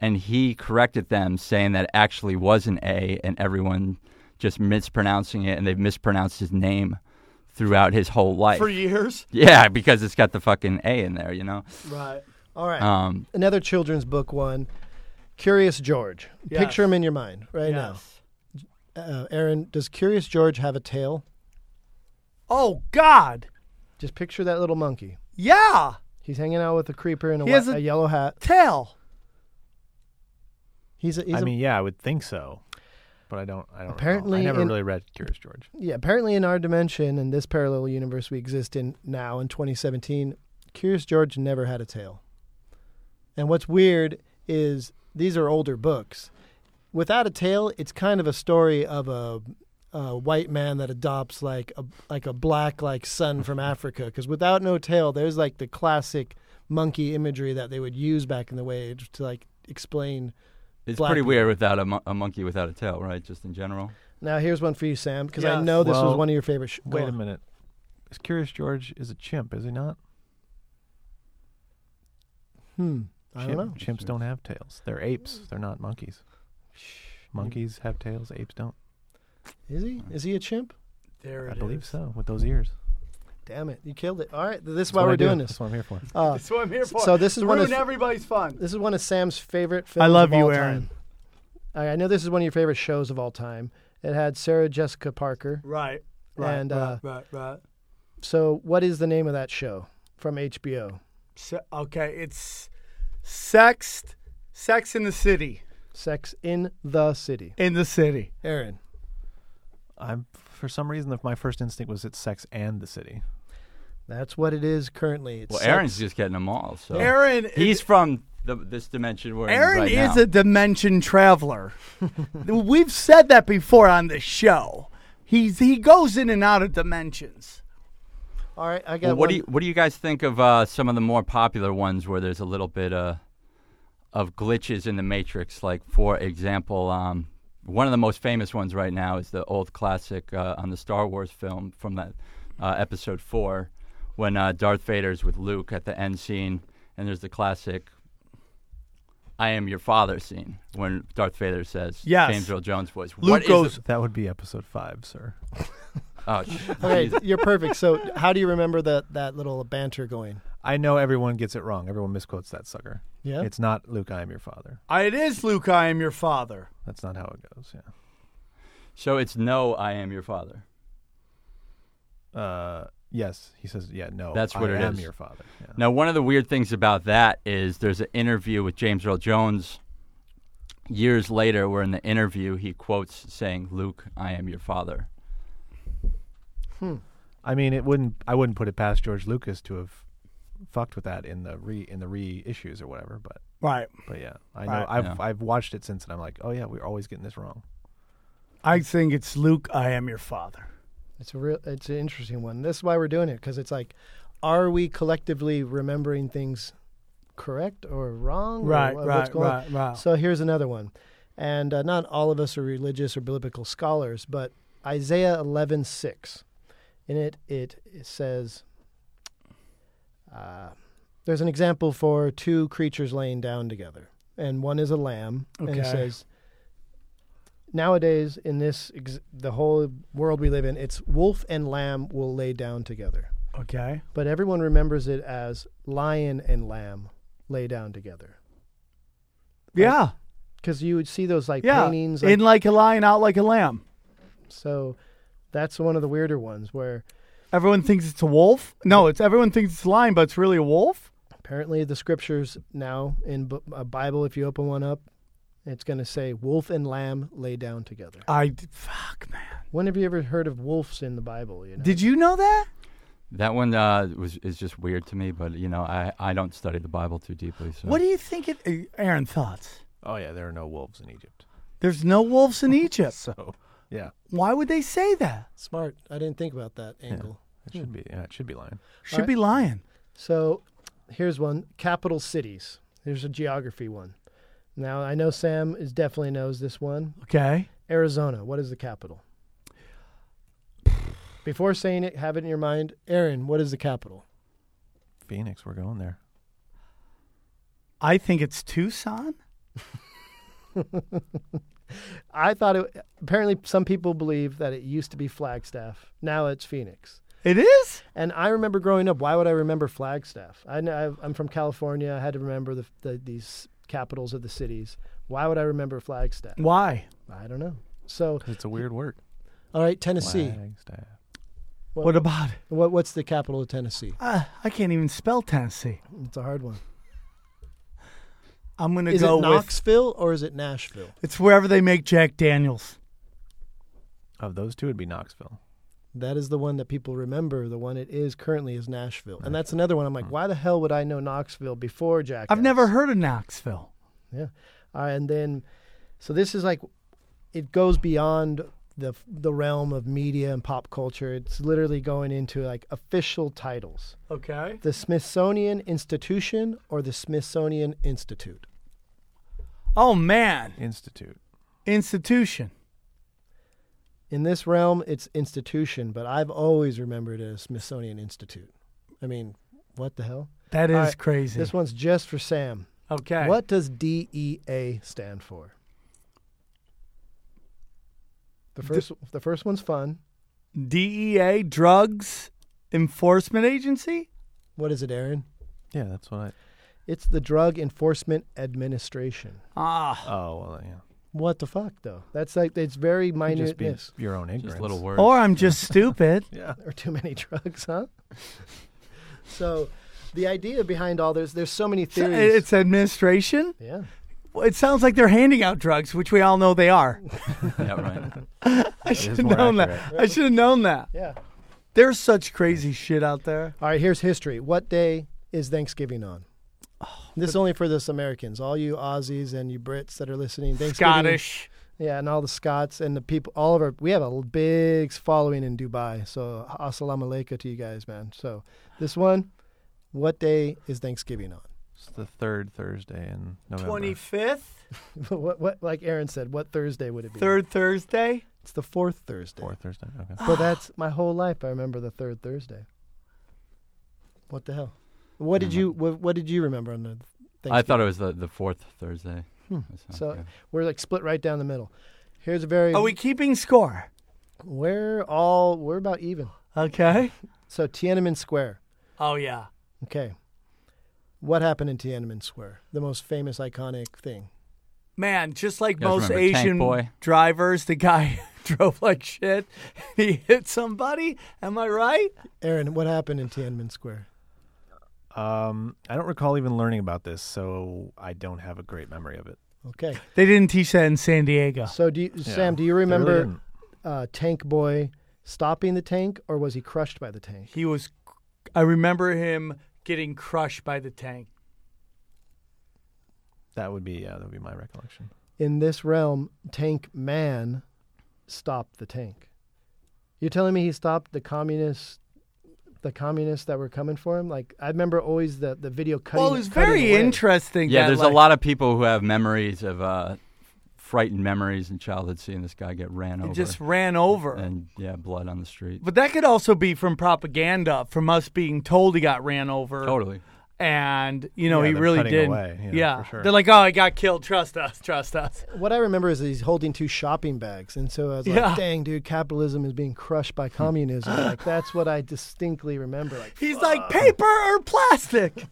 S8: and he corrected them, saying that it actually was an A, and everyone just mispronouncing it, and they've mispronounced his name throughout his whole life.
S5: For years.
S8: yeah, because it's got the fucking A in there, you know.
S5: Right.
S6: All right.
S8: Um,
S6: Another children's book one. Curious George.
S5: Yes.
S6: Picture him in your mind right
S5: Yes.
S6: now. Uh, Aaron, does Curious George have a tail?
S5: Oh God.
S6: Just picture that little monkey.
S5: Yeah,
S6: He's hanging out with a creeper in a,
S5: He
S6: whi-
S5: a-
S6: a yellow hat.
S5: tail.
S6: He's a, he's
S7: I
S6: a-
S7: mean, yeah, I would think so, but I don't. I don't.
S6: Apparently
S7: recall. I never
S6: in-
S7: really read Curious George.
S6: yeah. Apparently, in our dimension, and this parallel universe we exist in now in 2017, Curious George never had a tail. And what's weird is these are older books. Without a tail, it's kind of a story of a, a white man that adopts like a like a black like son from *laughs* Africa. Because without no tail, there's like the classic monkey imagery that they would use back in the way to like explain.
S8: It's
S6: Black
S8: pretty
S6: people.
S8: weird without a, mon- a monkey without a tail, right? Just in general.
S6: Now here's one for you, Sam, because I
S5: Yes.
S6: know this was
S7: Well,
S6: one of your favorite. Sh- go
S7: Wait a
S6: on.
S7: minute. Is Curious George is a chimp? Is he not?
S6: Hmm. I don't know.
S7: Chimps don't have tails. They're apes. They're not monkeys. Monkeys have tails. Apes don't.
S6: Is he? Is he a chimp?
S5: There
S7: I believe so. With those ears.
S6: Damn it! You killed it. All right, this is
S7: That's
S6: why we're doing this.
S7: That's what I'm here for.
S6: Uh,
S5: That's what I'm here for.
S6: so this is
S5: To
S6: one of
S5: everybody's fun.
S6: this is one of Sam's favorite films.
S5: I love
S6: of
S5: you,
S6: all
S5: Aaron.
S6: Time. I I know this is one of your favorite shows of all time. It had Sarah Jessica Parker.
S5: Right.
S6: And, uh,
S5: right, right.
S6: So, what is the name of that show from HBO?
S5: Se- okay, it's Sex, Sex in the City.
S6: Sex in the City.
S5: In the city.
S6: Aaron.
S7: I'm for some reason if my first instinct was it's sex and the city.
S6: That's what it is currently. It's
S8: Well,
S6: sex-
S8: Aaron's just getting them all. So
S5: Aaron,
S8: he's from the, this dimension we're
S5: Aaron
S8: right
S5: is
S8: now.
S5: a dimension traveler. *laughs* We've said that before on this show. He's he goes in and out of dimensions.
S6: All right, I got
S8: Well, what
S6: one.
S8: do you what do you guys think of uh, some of the more popular ones where there's a little bit uh, of glitches in the matrix? Like for example, um, one of the most famous ones right now is the old classic uh, on the Star Wars film from that uh, Episode Four, when uh, Darth Vader's with Luke at the end scene, and there's the classic. I am your father scene when Darth Vader says
S5: Yes.
S8: James Earl Jones voice.
S5: Luke
S8: What is
S5: goes-
S8: the-
S7: That would be episode five, sir.
S8: oh, *laughs*
S6: Okay,
S8: Jesus.
S6: you're perfect. So, how do you remember that that little banter going?
S7: I know everyone gets it wrong. Everyone misquotes that sucker.
S6: Yeah.
S7: It's not Luke, I am your father.
S5: Uh, It is Luke, I am your father.
S7: That's not how it goes. Yeah.
S8: so it's no, I am your father.
S7: Uh, yes, he says. Yeah, no.
S8: That's what
S7: I
S8: it
S7: am
S8: is.
S7: your father. Yeah.
S8: Now, one of the weird things about that is there's an interview with James Earl Jones years later where in the interview he quotes saying, Luke, I am your father. Hmm.
S7: I mean, it wouldn't. I wouldn't put it past George Lucas to have fucked with that in the re in the reissues or whatever. But
S5: Right.
S7: but yeah, I know.
S5: Right.
S7: I've
S8: Yeah.
S7: I've watched it since, and I'm like, oh yeah, we're always getting this wrong.
S5: I think it's Luke, I am your father.
S6: It's a real. It's an interesting one. This is why we're doing it because it's like, are we collectively remembering things correct or wrong? or
S5: Right,
S6: wha-
S5: right,
S6: what's going on?
S5: right, right.
S6: So here's another one, and uh, not all of us are religious or biblical scholars, but Isaiah 11:6, in it it, it says. Uh, there's an example for two creatures laying down together, and one is a lamb, and it says, nowadays in this ex- the whole world we live in it's wolf and lamb will lay down together
S5: Okay.
S6: but everyone remembers it as lion and lamb lay down together
S5: Yeah.
S6: because you would see those like
S5: Yeah.
S6: paintings like-
S5: In like a lion, out like a lamb.
S6: so that's one of the weirder ones where
S5: Everyone thinks it's a wolf. No, it's everyone thinks it's a lion, but it's really a wolf.
S6: apparently the scriptures now in a bible if you open one up it's going to say wolf and lamb lay down together
S5: I fuck man.
S6: when have you ever heard of wolves in the bible you know
S5: Did you know that?
S8: That one uh, was is just weird to me, but you know, I, I don't study the Bible too deeply. So
S5: What do you think it uh, Aaron thoughts?
S7: Oh yeah, there are no wolves in Egypt.
S5: There's no wolves in *laughs* Egypt.
S7: So yeah,
S5: Why would they say that?
S6: smart i didn't think about that angle
S7: it should be. Yeah, it should be lion.
S5: Should
S6: Alright.
S5: be lion.
S6: So here's one capital cities. Here's a geography one. Now, I know Sam is definitely knows this one.
S5: Okay.
S6: Arizona, what is the capital? Before saying it, have it in your mind. Aaron, what is the capital?
S7: Phoenix, we're going there.
S5: I think it's Tucson. *laughs* *laughs*
S6: I thought it. Apparently, some people believe that it used to be Flagstaff. Now it's Phoenix.
S5: It is?
S6: And I remember growing up. Why would I remember Flagstaff? I know I'm from California. I had to remember the, the these capitals of the cities. Why would I remember Flagstaff?
S5: Why?
S6: I don't know. So
S7: it's a weird word.
S6: all right, Tennessee.
S7: Flagstaff.
S5: What about it?
S6: What, what's the capital of Tennessee?
S5: Uh, I can't even spell Tennessee.
S6: It's a hard one.
S5: I'm gonna
S6: Is
S5: go
S6: it
S5: with
S6: Knoxville or is it Nashville?
S5: it's wherever they make Jack Daniels.
S7: Of those two, it'd be Knoxville.
S6: That is the one that people remember. The one it is currently is Nashville, and that's another one. I'm like, why the hell would I know Knoxville before Jack?
S5: I've never heard of Knoxville.
S6: Yeah, uh, and then, so this is like, it goes beyond the the realm of media and pop culture. It's literally going into like official titles:
S5: Okay.
S6: the Smithsonian Institution or the Smithsonian Institute.
S5: Oh man,
S7: Institute.
S5: institution.
S6: In this realm, it's institution, but I've always remembered it as Smithsonian Institute. I mean, what the hell?
S5: That is
S6: All right,
S5: crazy.
S6: This one's just for Sam.
S5: okay.
S6: What does DEA stand for? The first, the first one's fun.
S5: DEA Drugs Enforcement Agency?
S6: What is it, Aaron?
S7: Yeah, that's what I.
S6: It's the Drug Enforcement Administration.
S5: Ah.
S7: Oh well, yeah.
S6: What the fuck, though? That's like it's very
S7: Could Just be your own ignorance.
S8: Just little words.
S5: Or I'm just *laughs* stupid.
S7: Yeah. *laughs*
S6: or too many drugs, huh? *laughs* so, the idea behind all this, there's so many theories.
S5: It's administration.
S6: yeah.
S5: Well, It sounds like they're handing out drugs, which we all know they are.
S8: yeah, right.
S5: I should have
S7: more
S5: known that. I should have known that.
S6: Yeah.
S5: There's such crazy shit out there.
S6: All right, here's history. What day is Thanksgiving on? This is only for us Americans, all you Aussies and you Brits that are listening. Thanksgiving,
S5: Scottish.
S6: yeah, and all the Scots and the people, all of our. We have a big following in Dubai, so assalamu alaikum to you guys, man. So this one, what day is Thanksgiving on?
S7: It's the third Thursday in November.
S5: 25th, *laughs*
S6: what, what, like Aaron said, what Thursday would it be?
S5: third Thursday.
S6: It's the fourth Thursday.
S7: Fourth Thursday. Okay.
S6: But that's my whole life. I remember the third Thursday. What the hell? What did you what, what did you remember on the? Thanksgiving?
S8: I thought it was the, the fourth Thursday.
S6: Hmm.
S8: That
S6: So
S8: good.
S6: we're like split right down the middle. Here's a very.
S5: Are we keeping score?
S6: We're all we're about even.
S5: Okay. *laughs*
S6: So Tiananmen Square.
S5: Oh, yeah.
S6: Okay. What happened in Tiananmen Square? The most famous, iconic thing.
S5: Man, just like most
S8: remember
S5: Asian
S8: Boy?
S5: drivers, the guy *laughs* drove like shit. *laughs* He hit somebody. Am I right?
S6: Aaron, what happened in Tiananmen Square?
S7: Um, I don't recall even learning about this, so I don't have a great memory of it.
S6: Okay.
S5: They didn't teach that in San Diego.
S6: So do you,
S7: Yeah,
S6: Sam? Do you
S7: they really
S6: remember
S7: didn't.
S6: uh, Tank Boy stopping the tank, or was he crushed by the tank?
S5: He was, I remember him getting crushed by the tank.
S7: That would be yeah, that would be my recollection.
S6: In this realm, Tank Man stopped the tank. You're telling me he stopped the communists, the communists that were coming for him? Like I remember always the the video cutting.
S5: well, it was very
S6: away.
S5: interesting.
S8: Yeah,
S5: that,
S8: there's
S5: like-
S8: a lot of people who have memories of uh, frightened memories in childhood seeing this guy get ran
S5: It
S8: over.
S5: just ran over.
S8: and yeah, blood on the street.
S5: But that could also be from propaganda, from us being told he got ran over.
S8: Totally.
S5: And, you know,
S7: Yeah,
S5: he really didn't.
S7: away, yeah,
S5: yeah.
S7: for sure.
S5: They're like, oh, he got killed. Trust us. Trust us.
S6: What I remember is he's holding two shopping bags, and so I was
S5: Yeah.
S6: like, "Dang, dude, capitalism is being crushed by communism." like that's what I distinctly remember. Like,
S5: He's like, paper or plastic.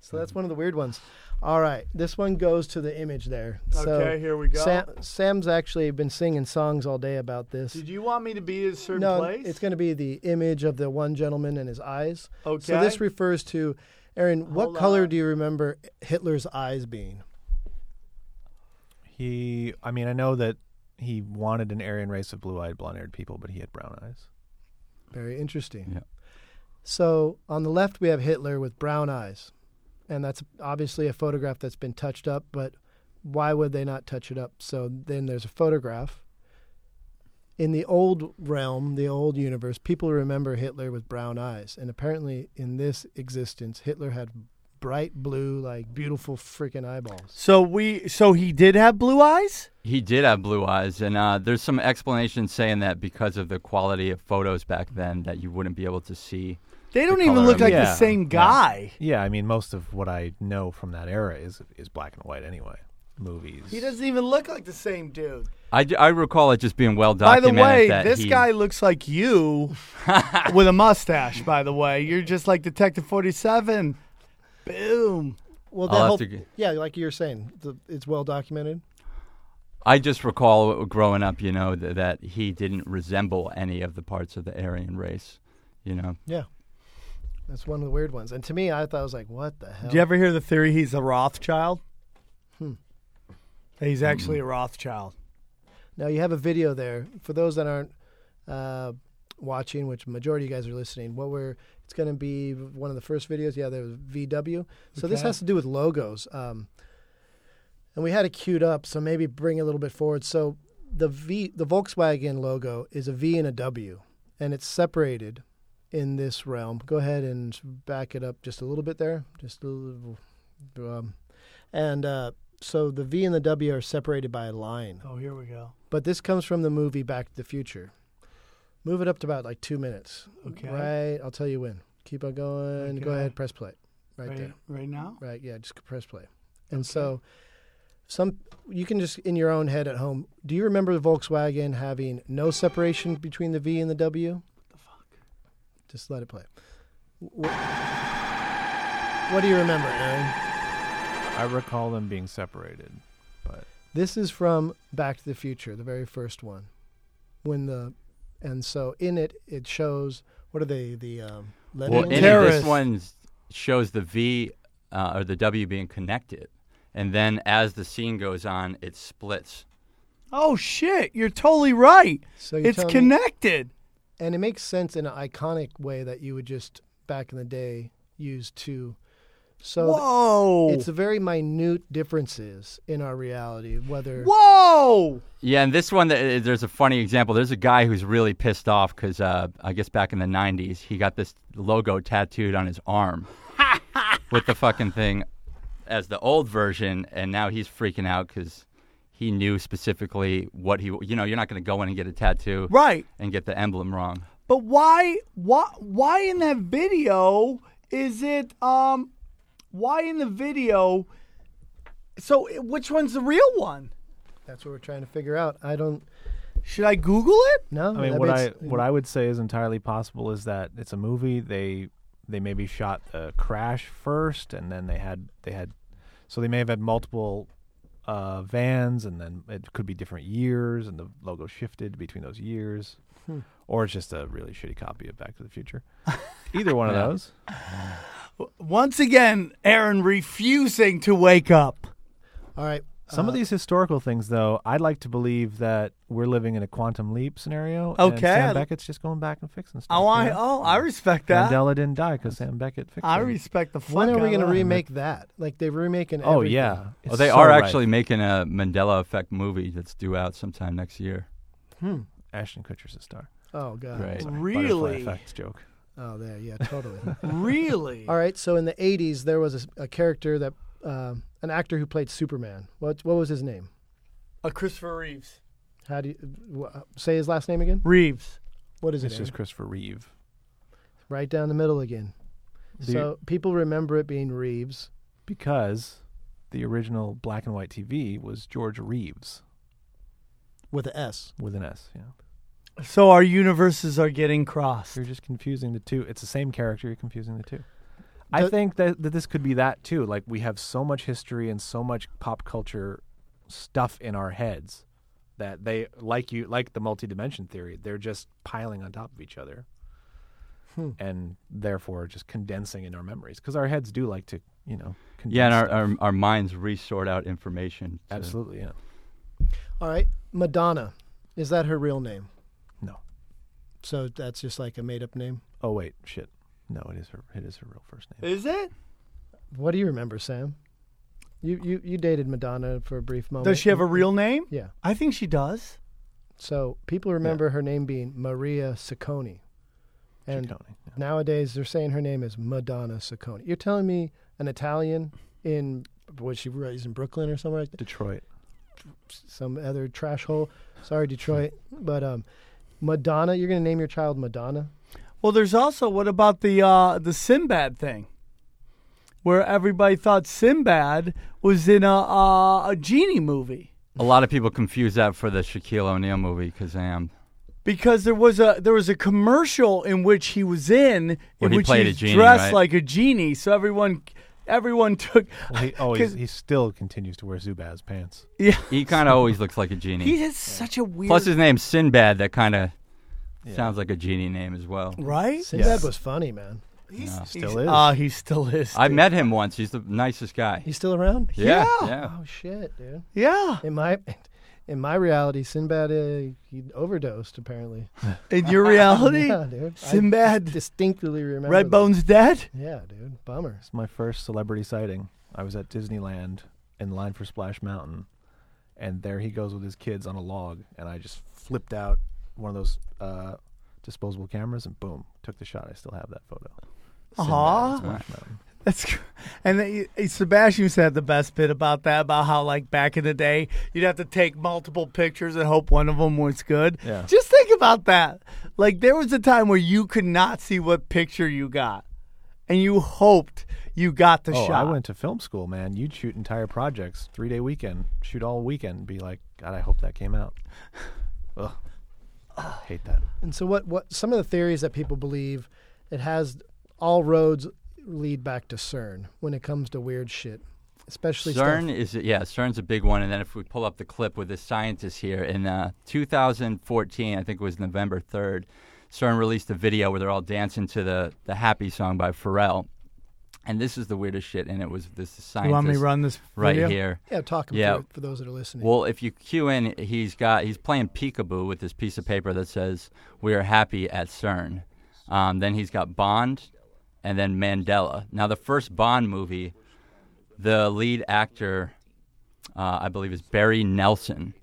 S6: so that's one of the weird ones. All right, this one goes to the image there. So
S5: Okay, here we go.
S6: Sam, Sam's actually been singing songs all day about this.
S5: Did you want me to be at a certain
S6: no,
S5: place?
S6: it's going to be the image of the one gentleman and his eyes.
S5: Okay.
S6: So this refers to, Aaron, what
S5: Hold
S6: color
S5: on.
S6: do you remember Hitler's eyes being?
S7: He, I mean, I know that he wanted an Aryan race of blue-eyed, blonde-haired people, but he had brown eyes.
S6: Very interesting.
S8: Yeah.
S6: So on the left we have Hitler with brown eyes, and that's obviously a photograph that's been touched up. But why would they not touch it up? So then there's a photograph. In the old realm, the old universe, people remember Hitler with brown eyes, and apparently in this existence, Hitler had bright blue, like beautiful freaking eyeballs.
S5: so we, so he did have blue eyes.
S8: He did have blue eyes, and uh, there's some explanation saying that because of the quality of photos back then, that you wouldn't be able to see.
S5: They don't
S8: The
S5: even look like
S7: it.
S5: the
S7: Yeah,
S5: same
S7: yeah.
S5: guy.
S7: Yeah, I mean, most of what I know from that era is is black and white anyway. Movies.
S5: He doesn't even look like the same dude.
S8: I, I recall it just being well documented.
S5: By the
S8: documented.
S5: way,
S8: that
S5: this
S8: he-
S5: guy looks like you *laughs* with a mustache. By the way, you're just like Detective Forty Seven. Boom.
S6: Well,
S8: I'll
S6: that
S8: have
S6: whole,
S8: to g-
S6: yeah, like you're saying, the, it's well documented.
S8: I just recall growing up, you know, th- that he didn't resemble any of the parts of the Aryan race. You know,
S6: Yeah. That's one of the weird ones. And to me, I thought I was like, what the hell?
S5: Did you ever hear the theory he's a Rothschild? He's actually a Rothschild.
S6: Now you have a video there for those that aren't uh, watching, which majority of you guys are listening. What we're it's going to be one of the first videos. Yeah, there was VW. So this has to do with logos, um, and we had it queued up. So maybe bring it a little bit forward. So the V, the Volkswagen logo is a V and a W, and it's separated in this realm. Go ahead and back it up just a little bit there, just a little. Um, and uh, so the V and the W are separated by a line.
S5: Oh, here we go.
S6: But this comes from the movie Back to the Future. Move it up to about like two minutes.
S5: Okay.
S6: Right. I'll tell you when. Keep on going. Go ahead. Press play. Right,
S5: Right,
S6: there.
S5: right now?
S6: Right. Yeah. Just press play. And so, some you can just in your own head at home. Do you remember the Volkswagen having no separation between the V and the W? What the fuck? Just let it play. What, what do you remember, Aaron?
S7: I recall them being separated, but
S6: This is from Back to the Future, the very first one. When the and so in it it shows what are they the um,
S8: well,
S6: Lenin
S8: in it, this one shows the V uh, or the W being connected, and then as the scene goes on, it splits.
S5: Oh, shit. You're totally right.
S6: So you're
S5: It's
S6: telling me-
S5: connected.
S6: and it makes sense in an iconic way that you would just back in the day use to. So th-
S5: Whoa.
S6: it's a very minute differences in our reality. Whether
S5: Whoa.
S8: Yeah, and this one, there's a funny example. There's a guy who's really pissed off because uh, I guess back in the '90s, he got this logo tattooed on his arm *laughs* with the fucking thing as the old version, and now he's freaking out because he knew specifically what he. You know, you're not going to go in and get a tattoo
S5: Right.
S8: and get the emblem wrong.
S5: But why why why in that video is it um why in the video so which one's the real one?
S6: that's what we're trying to figure out. I don't
S5: Should I Google it?
S6: No.
S7: I mean, what I what I would say is entirely possible is that it's a movie. They they maybe shot the crash first, and then they had they had, so they may have had multiple uh, vans, and then it could be different years, and the logo shifted between those years, or it's just a really shitty copy of Back to the Future. *laughs* Either one
S8: Yeah.
S7: of those.
S5: Once again, Aaron refusing to wake up.
S6: all right.
S7: Some of uh, these historical things, though, I'd like to believe that we're living in a quantum leap scenario. and
S5: Okay,
S7: Sam Beckett's just going back and fixing stuff.
S5: Oh, I
S7: you know?
S5: oh, I respect that.
S7: Mandela didn't die because Sam Beckett fixed it.
S5: I respect the fuck
S6: When are we
S5: going
S6: going to
S5: to
S6: remake that? Like they're remaking.
S7: Oh
S6: everything.
S7: yeah,
S8: Oh,
S7: It's
S8: they
S7: so
S8: are
S7: right.
S8: actually making a Mandela Effect movie that's due out sometime next year. Hmm.
S7: Ashton Kutcher's a star.
S6: Oh god.
S8: Right.
S7: Sorry,
S5: Really?
S7: Butterfly effect joke.
S6: Oh there. Yeah. Totally. *laughs*
S5: Really?
S6: All right. So in the '80s, there was a, a character that um an actor who played Superman. What what was his name?
S5: Uh, Christopher Reeves.
S6: How do you wh- say his last name again?
S5: Reeves.
S6: What is it?
S7: It's just Christopher Reeve.
S6: right down the middle again.
S7: The-
S6: so people remember it being Reeves.
S7: because the original black and white TV was George Reeves
S6: with an S.
S7: with an S. Yeah,
S5: So our universes are getting crossed.
S7: you're just confusing the two. It's the same character. You're confusing the two. I think that, that this could be that too. Like we have so much history and so much pop culture stuff in our heads that they like you like the multi-dimension theory. They're just piling on top of each other,
S6: Hmm.
S7: and therefore just condensing in our memories because our heads do like to, you know. Condense
S8: Yeah, and our,
S7: stuff.
S8: our, our minds resort out information. to-
S7: absolutely yeah.
S6: All right, Madonna. Is that her real name?
S7: No.
S6: So that's just like a made-up name.
S7: Oh wait, shit. No, it is her. It is her real first name.
S5: Is it?
S6: What do you remember, Sam? You you you dated Madonna for a brief moment.
S5: Does she have a real name?
S6: Yeah.
S5: I think she does.
S6: So people remember her name being Maria Saccone, and
S7: Ciccone, yeah.
S6: nowadays they're saying her name is Madonna Saccone. You're telling me an Italian in was she raised in Brooklyn or somewhere like that?
S7: Detroit.
S6: some other trash hole. Sorry, Detroit, but um, Madonna. You're gonna name your child Madonna?
S5: Well, there's also what about the uh, the Sinbad thing, where everybody thought Sinbad was in a uh, a genie movie
S8: A lot of people confuse that for the Shaquille O'Neal movie Kazam.
S5: because there was a there was a commercial in which he was in
S8: Where
S5: in
S8: he
S5: which
S8: played
S5: he
S8: a
S5: was
S8: genie,
S5: dressed
S8: right?
S5: like a genie. So everyone everyone took.
S7: Well, he, oh, he's,
S5: 'cause-
S7: he still continues to wear Zubaz pants.
S5: yeah,
S8: He kind of always looks like a genie.
S5: he has such a weird.
S8: Plus his name's Sinbad. That kind of
S7: Yeah.
S8: sounds like a genie name as well.
S5: right?
S6: Sinbad
S7: Yes.
S6: was funny, man.
S5: He's,
S8: Yeah.
S7: Still
S5: he's-
S7: is.
S5: Ah, he still is.
S8: I met him once. He's the nicest guy.
S6: He's still around?
S8: Yeah,
S5: Yeah.
S8: yeah.
S6: Oh shit, dude.
S5: Yeah,
S6: In my in my reality, Sinbad uh, he overdosed apparently. *laughs*
S5: in your reality, *laughs*
S6: yeah, dude. I
S5: Sinbad,
S6: distinctly remember. that.
S5: Redbone's dead.
S6: Yeah, dude. Bummer.
S7: It's my first celebrity sighting. I was at Disneyland in line for Splash Mountain, and there he goes with his kids on a log, and I just flipped out one of those uh, disposable cameras and boom, took the shot. I still have that photo. Sinbad
S5: Aw.
S7: at Splash Mountain.
S5: That's and then, uh, Sebastian said the best bit about that about how like back in the day you'd have to take multiple pictures and hope one of them was good.
S7: Yeah.
S5: Just think about that. Like there was a time where you could not see what picture you got, and you hoped you got the
S7: Oh,
S5: shot.
S7: I went to film school, man. You'd shoot entire projects, three day weekend, shoot all weekend, be like, God, I hope that came out. Ugh. Hate that.
S6: And so what what some of the theories that people believe it has all roads lead back to CERN when it comes to weird shit. Especially
S8: CERN
S6: stuff.
S8: is yeah, CERN's a big one. And then if we pull up the clip with the scientist here in uh, 2014, I think it was November 3rd, CERN released a video where they're all dancing to the the Happy song by Pharrell. And this is the weirdest shit. And it was this scientist
S5: you want me to run this
S8: right
S5: video?
S8: here.
S6: Yeah, talk 'em
S8: Yeah.
S6: through it for those that are listening.
S8: Well, if you cue in, he's got he's playing peekaboo with this piece of paper that says "We are happy at CERN." Um, then he's got Bond, and then Mandela. Now, the first Bond movie, the lead actor, uh, I believe, is Barry Nelson,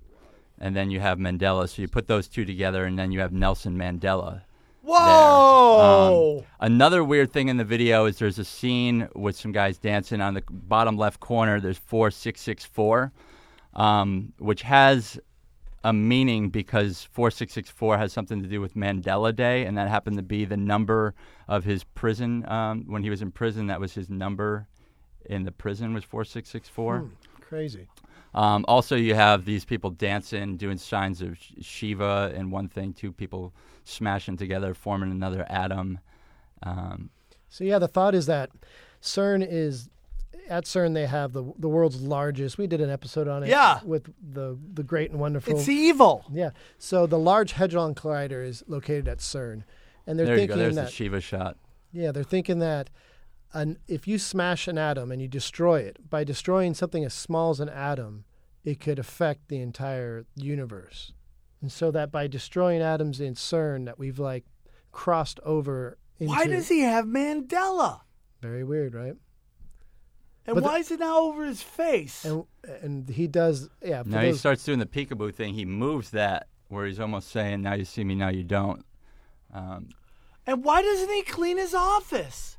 S8: and then you have Mandela. So you put those two together, and then you have Nelson Mandela.
S5: Whoa!
S8: Um, another weird thing in the video is there's a scene with some guys dancing on the bottom left corner. There's four six six four, um, which has a meaning because four six six four has something to do with Mandela Day, and that happened to be the number of his prison um, when he was in prison. That was his number in the prison was four six six four.
S6: Crazy.
S8: Um, also, you have these people dancing, doing signs of Sh- Shiva, and one thing, two people smashing together, forming another atom. Um,
S6: So yeah, the thought is that CERN is at CERN they have the the world's largest. We did an episode on it.
S5: Yeah.
S6: With the the great and wonderful.
S5: it's evil.
S6: yeah. So the Large Hadron Collider is located at CERN, and they're
S8: there you go.
S6: thinking
S8: There's
S6: that
S8: the Shiva shot.
S6: yeah, they're thinking that. An, if you smash an atom and you destroy it, by destroying something as small as an atom, it could affect the entire universe. And so that by destroying atoms in CERN, that we've like crossed over into.
S5: Why does he have Mandela?
S6: Very weird, right?
S5: And
S6: But the-
S5: why is it now over his face?
S6: and and he does yeah for
S8: Now he starts doing the peekaboo thing. He moves that where he's almost saying, "Now you see me, now you don't." Um,
S5: And why doesn't he clean his office?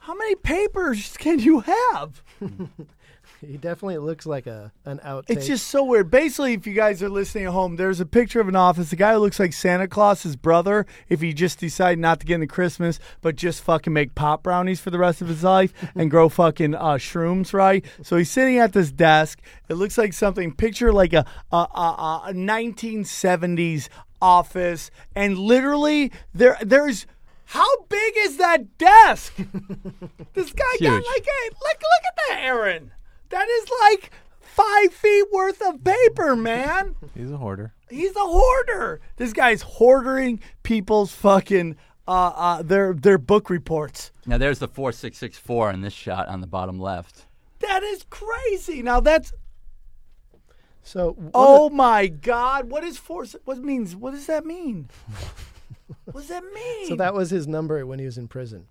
S5: How many papers can you have? *laughs*
S6: he definitely looks like a an outtake.
S5: It's just so weird. Basically, if you guys are listening at home, there's a picture of an office. The guy who looks like Santa Claus's brother, if he just decided not to get into Christmas, but just fucking make pop brownies for the rest of his life and grow *laughs* fucking uh, shrooms, right? So he's sitting at this desk. It looks like something. Picture like a a, a, a 1970s office, and literally there there's. How big is that desk? *laughs* this guy got like a look look at that, Aaron. That is like five feet worth of paper, man.
S7: He's a hoarder.
S5: He's a hoarder. This guy's hoarding people's fucking uh, uh their their book reports.
S8: now there's the four six six four in this shot on the bottom left.
S5: That is crazy. Now that's
S6: so. one of
S5: oh my god. What is force? What means? What does that mean? *laughs* what does that mean?
S6: so that was his number when he was in prison.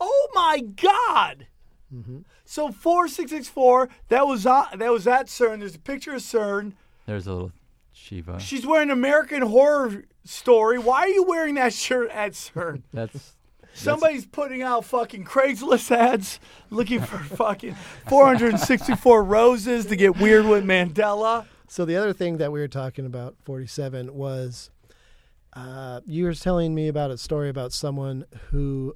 S5: Oh my God!
S6: Mm-hmm.
S5: So four six six four. That was uh, that was at CERN. There's a picture of CERN.
S8: There's a little Shiva.
S5: She's wearing American Horror Story. Why are you wearing that shirt at CERN? *laughs*
S8: That's
S5: Somebody's putting out fucking Craigslist ads looking for *laughs* fucking 464 roses to get weird with Mandela.
S6: So the other thing that we were talking about, forty-seven, was uh, you were telling me about a story about someone who,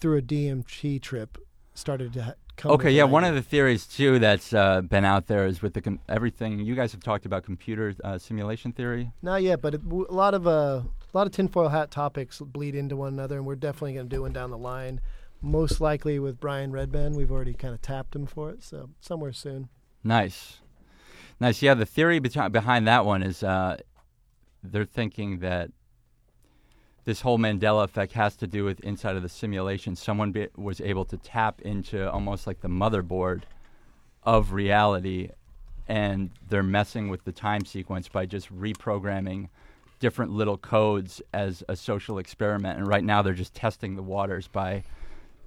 S6: through a DMT trip, started to come.
S8: okay. Yeah, one of the theories too that's uh, been out there is with the com- everything you guys have talked about computer uh, simulation theory.
S6: Not yet, but it, w- a lot of uh, a lot of tinfoil hat topics bleed into one another, and we're definitely going to do one down the line. most likely with Brian Redban. We've already kind of tapped him for it, so somewhere soon.
S8: Nice, nice. Yeah, the theory beti- behind that one is uh, they're thinking that this whole Mandela effect has to do with inside of the simulation. Someone be- was able to tap into almost like the motherboard of reality, and they're messing with the time sequence by just reprogramming different little codes as a social experiment. And right now, they're just testing the waters by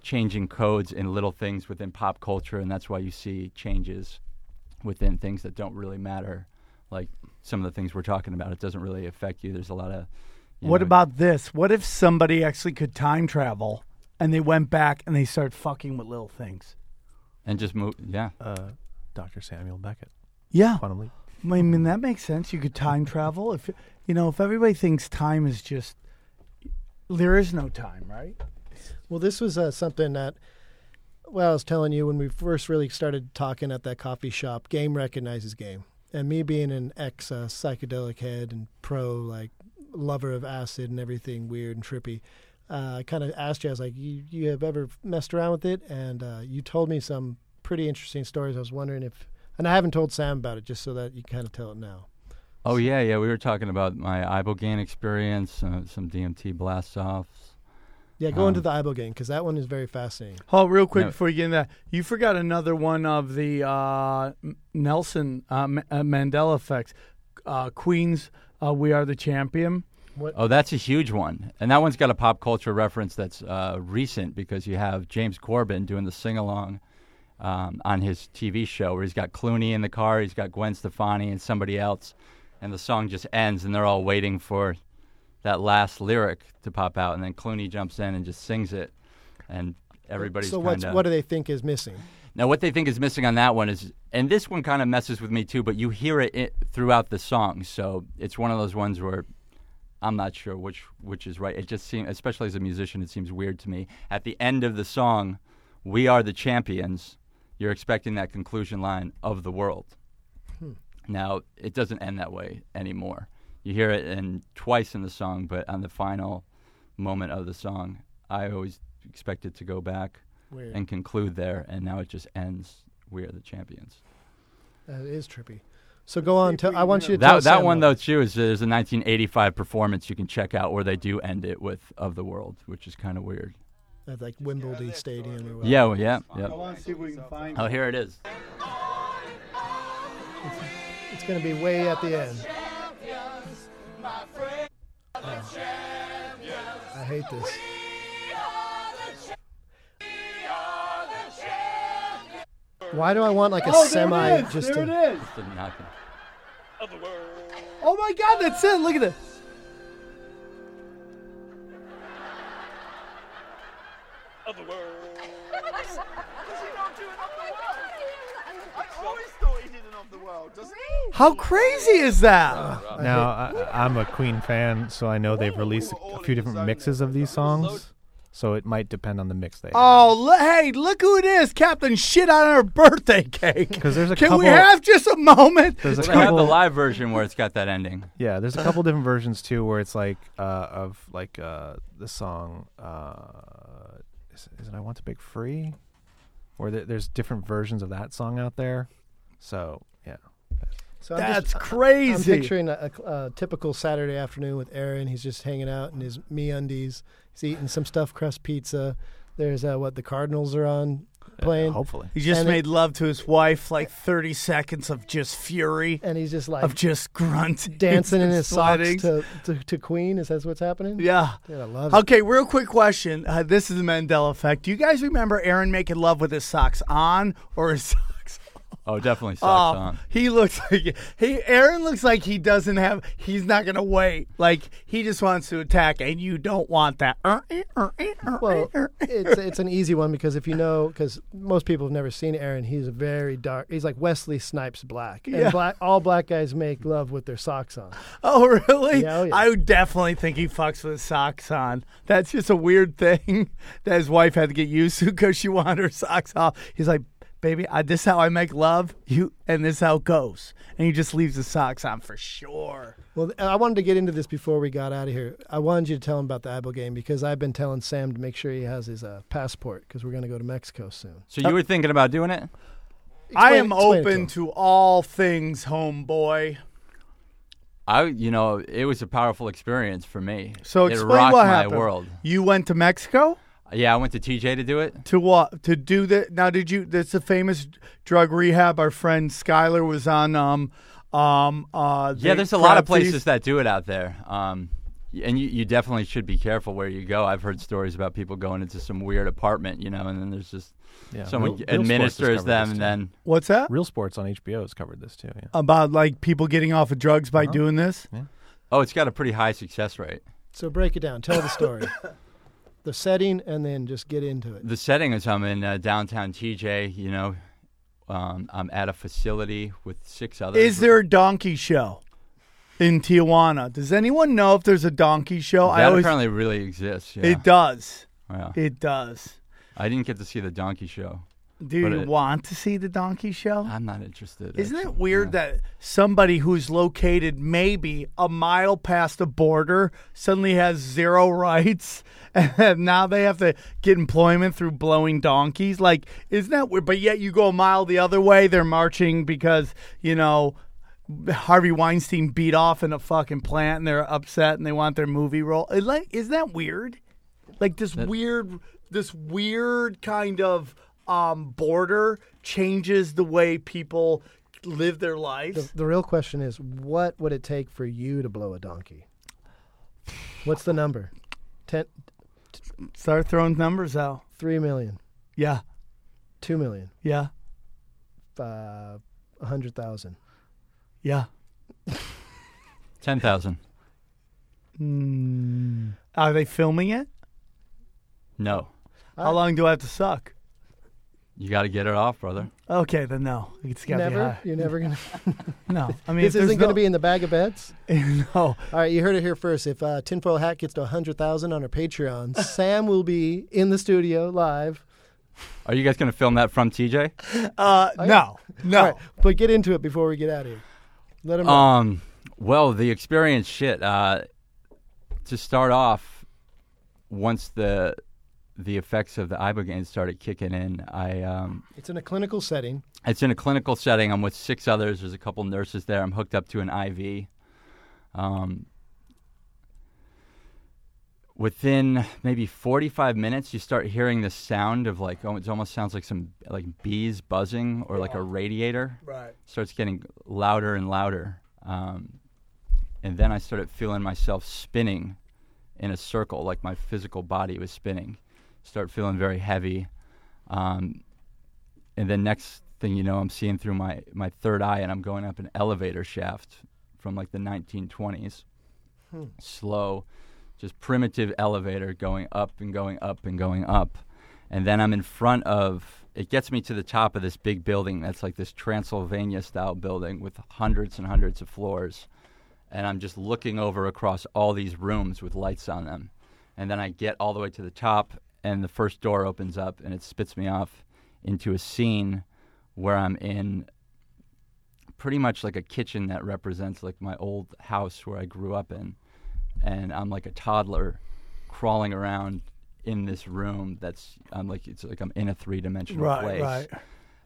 S8: changing codes in little things within pop culture, and that's why you see changes within things that don't really matter, like some of the things we're talking about. It doesn't really affect you. There's a lot of you
S5: What
S8: know,
S5: about this? What if somebody actually could time travel and they went back and they started fucking with little things?
S8: and just move? Yeah,
S7: Uh, Dr. Samuel Beckett,
S5: Yeah.
S7: Quantum Leap.
S5: I mean, that makes sense. You could time travel. If you know, if everybody thinks time is just there is no time, right?
S6: Well, this was uh, something that, well, I was telling you when we first really started talking at that coffee shop. Game recognizes game, and me being an ex uh, psychedelic head and pro like lover of acid and everything weird and trippy. Uh, I kind of asked you, I was like, you, you have ever messed around with it? And uh, you told me some pretty interesting stories. I was wondering if, and I haven't told Sam about it just so that you kind of tell it now.
S8: Oh yeah, yeah. We were talking about my ibogaine experience, uh, some DMT blast offs.
S6: Yeah, go into
S8: Um,
S6: the ibogaine because that one is very fascinating.
S5: Oh, real quick
S8: No.
S5: before you get into that, you forgot another one of the uh, Nelson uh, M- uh, Mandela effects. Uh, Queens, uh, "We Are the Champion."
S8: Oh, that's a huge one, and that one's got a pop culture reference that's uh, recent because you have James Corden doing the sing along um, on his TV show where he's got Clooney in the car, he's got Gwen Stefani and somebody else, and the song just ends, and they're all waiting for that last lyric to pop out, and then Clooney jumps in and just sings it, and everybody's
S6: so what's
S8: kinda-
S6: what do they think is missing?
S8: Now, what they think is missing on that one is, and this one kind of messes with me too, but you hear it i throughout the song. So it's one of those ones where I'm not sure which which is right. It just seems, especially as a musician, it seems weird to me. At the end of the song, "We are the champions." You're expecting that conclusion line of the world. Hmm. Now it doesn't end that way anymore. You hear it in twice in the song, but on the final moment of the song, I always expect it to go back
S6: Weird.
S8: and conclude there, and now it just ends. We are the champions.
S6: That is trippy. So go on. Tell, I want you to
S8: That
S6: tell
S8: that one
S6: though.
S8: though too is there's a 1985 performance you can check out where they do end it with "Of the World," which is kind of weird.
S6: at like Wimbledon Stadium or whatever.
S8: Yeah, well, yeah, yeah.
S5: want to see if we can find.
S8: Oh, here it is.
S6: It's going to be way at the end. Oh. I hate this. Why do I want like a
S5: Oh,
S6: semi
S5: there it is.
S6: just
S5: there
S6: to,
S5: it is.
S8: Didn't happen.
S5: Oh my God, that's it. Look at it. How crazy is that?
S7: Now, I, I'm a Queen fan, so I know they've released a, a few different mixes of these songs. So it might depend on the mix they have.
S5: Oh, l- hey, look who it is, Captain Shit on our birthday cake.
S7: 'Cause there's a
S5: Can we have just a moment?
S7: There's a
S8: Well, they have the live version where it's got that ending.
S7: Yeah, there's a couple different versions too, where it's like uh, of like uh, the song. Uh, is, is it "I Want to Break Free"? Where there, there's different versions of that song out there. So yeah,
S6: So I'm
S5: That's
S6: just, I'm picturing a, a, a typical Saturday afternoon with Aaron. He's just hanging out in his me undies. He's eating some stuffed crust pizza. There's uh, what the Cardinals are on playing,
S7: hopefully.
S5: He just
S6: And it-
S5: made love to his wife, like 30 seconds of just fury,
S6: and he's just like
S5: of just grunting. *laughs*
S6: dancing in
S5: and
S6: his socks to, to to Queen. Is that what's happening?
S5: Yeah.
S6: Dude, I love it.
S5: Okay, real quick question. Uh, this is the Mandela effect. Do you guys remember Aaron making love with his socks on or his socks
S8: Oh, definitely sucks
S5: Oh,
S8: on.
S5: he looks like he. Aaron looks like he doesn't have. He's not gonna wait. Like he just wants to attack, and you don't want that. Uh,
S6: Well, it's it's an easy one because if you know, because most people have never seen Aaron, he's a very dark. He's like Wesley Snipes black, and
S5: Yeah.
S6: black. All black guys make love with their socks on.
S5: oh, really?
S6: Yeah, oh, yeah.
S5: I would definitely think he fucks with his socks on. That's just a weird thing *laughs* that his wife had to get used to because she wanted her socks off. He's like, baby, I, this is how I make love. You and this is how it goes. And he just leaves the socks on for sure.
S6: Well, I wanted to get into this before we got out of here. I wanted you to tell him about the ibogaine because I've been telling Sam to make sure he has his uh, passport because we're going to go to Mexico soon.
S8: So you were thinking about doing it?
S5: I am
S6: explain it to
S5: open to, all things, homeboy.
S8: I, you know, it was a powerful experience for me.
S5: So
S8: it
S5: explain
S8: rocked
S5: what
S8: my
S5: happened.
S8: world.
S5: You went to Mexico
S8: Yeah, I went to TJ to do it.
S5: to what? To do that? Now, did you? That's a famous drug rehab. Our friend Skylar was on. Um, um, uh,
S8: Yeah, there's a lot of
S5: crab feast.
S8: places that do it out there. Um, and you, you definitely should be careful where you go. I've heard stories about people going into some weird apartment, you know, and then there's just
S7: Yeah,
S8: someone
S7: Real- Real
S8: administers
S7: covered
S8: them, and then
S5: What's that?
S7: Real Sports on HBO has covered this too. Yeah.
S5: About like people getting off of drugs
S8: Uh-huh.
S5: by doing this?
S8: oh, it's got a pretty high success rate.
S6: So break it down. Tell the story, *laughs* the setting, and then just get into it.
S8: The setting is I'm in uh, downtown TJ, you know. Um, I'm at a facility with six others.
S5: Is there a donkey show in Tijuana? Does anyone know if there's a donkey show?
S8: That
S5: I always.
S8: apparently really exists. Yeah.
S5: It does.
S8: Yeah.
S5: It does.
S8: I didn't get to see the donkey show.
S5: Do
S8: But
S5: you
S8: it-
S5: want to see the donkey show?
S8: I'm not interested.
S5: Isn't it weird
S8: Yeah.
S5: that somebody who's located maybe a mile past the border suddenly has zero *laughs* rights and now they have to get employment through blowing donkeys? Like, isn't that weird? But yet you go a mile the other way, they're marching because, you know, Harvey Weinstein beat off in a fucking plant and they're upset and they want their movie role. Is like- Isn't that weird? Like this weird, this weird kind of um, border changes the way people live their lives.
S6: The, the real question is, what would it take for you to blow a donkey? What's the number? Ten,
S5: Start throwing numbers out.
S6: three million,
S5: Yeah,
S6: two million,
S5: yeah,
S6: uh, a hundred thousand.
S5: yeah. *laughs*
S8: ten thousand?
S5: Are they filming it?
S8: No,
S5: How long do I have to suck?
S8: You got to get it off, brother.
S5: Okay, then no. It's got to be
S6: Never.
S5: high.
S6: You're never gonna. *laughs*
S5: No, I mean
S6: this
S5: there's
S6: isn't gonna be in the bag of bets. *laughs*
S5: no.
S6: All right, you heard it here first. If uh, Tinfoil Hat gets to 100,000 on our Patreon, *laughs* Sam will be in the studio live.
S8: Are you guys going to film that from TJ?
S5: Uh, no, no.
S6: All right, but get into it before we get out of here. Let him know.
S8: Um, well, the experience, shit. Uh, to start off, once the the effects of the ibogaine started kicking in, I um,
S6: it's in a clinical setting.
S8: it's in a clinical setting. I'm with six others. There's a couple nurses there. I'm hooked up to an IV. Um, within maybe 45 minutes, you start hearing the sound of like, oh, it almost sounds like some like bees buzzing or like a radiator.
S5: Right.
S8: Starts getting louder and louder. Um, and then I started feeling myself spinning in a circle, like my physical body was spinning. Start feeling very heavy. Um, and then next thing you know, I'm seeing through my, my third eye and I'm going up an elevator shaft from like the 1920s. Slow, just primitive elevator going up and going up and going up. And then I'm in front of, it gets me to the top of this big building that's like this Transylvania style building with hundreds and hundreds of floors. And I'm just looking over across all these rooms with lights on them. And then I get all the way to the top, and the first door opens up, and it spits me off into a scene where I'm in pretty much like a kitchen that represents like my old house where I grew up in. And I'm like a toddler crawling around in this room that's I'm like it's like I'm in a three dimensional
S5: Right,
S8: place.
S5: right.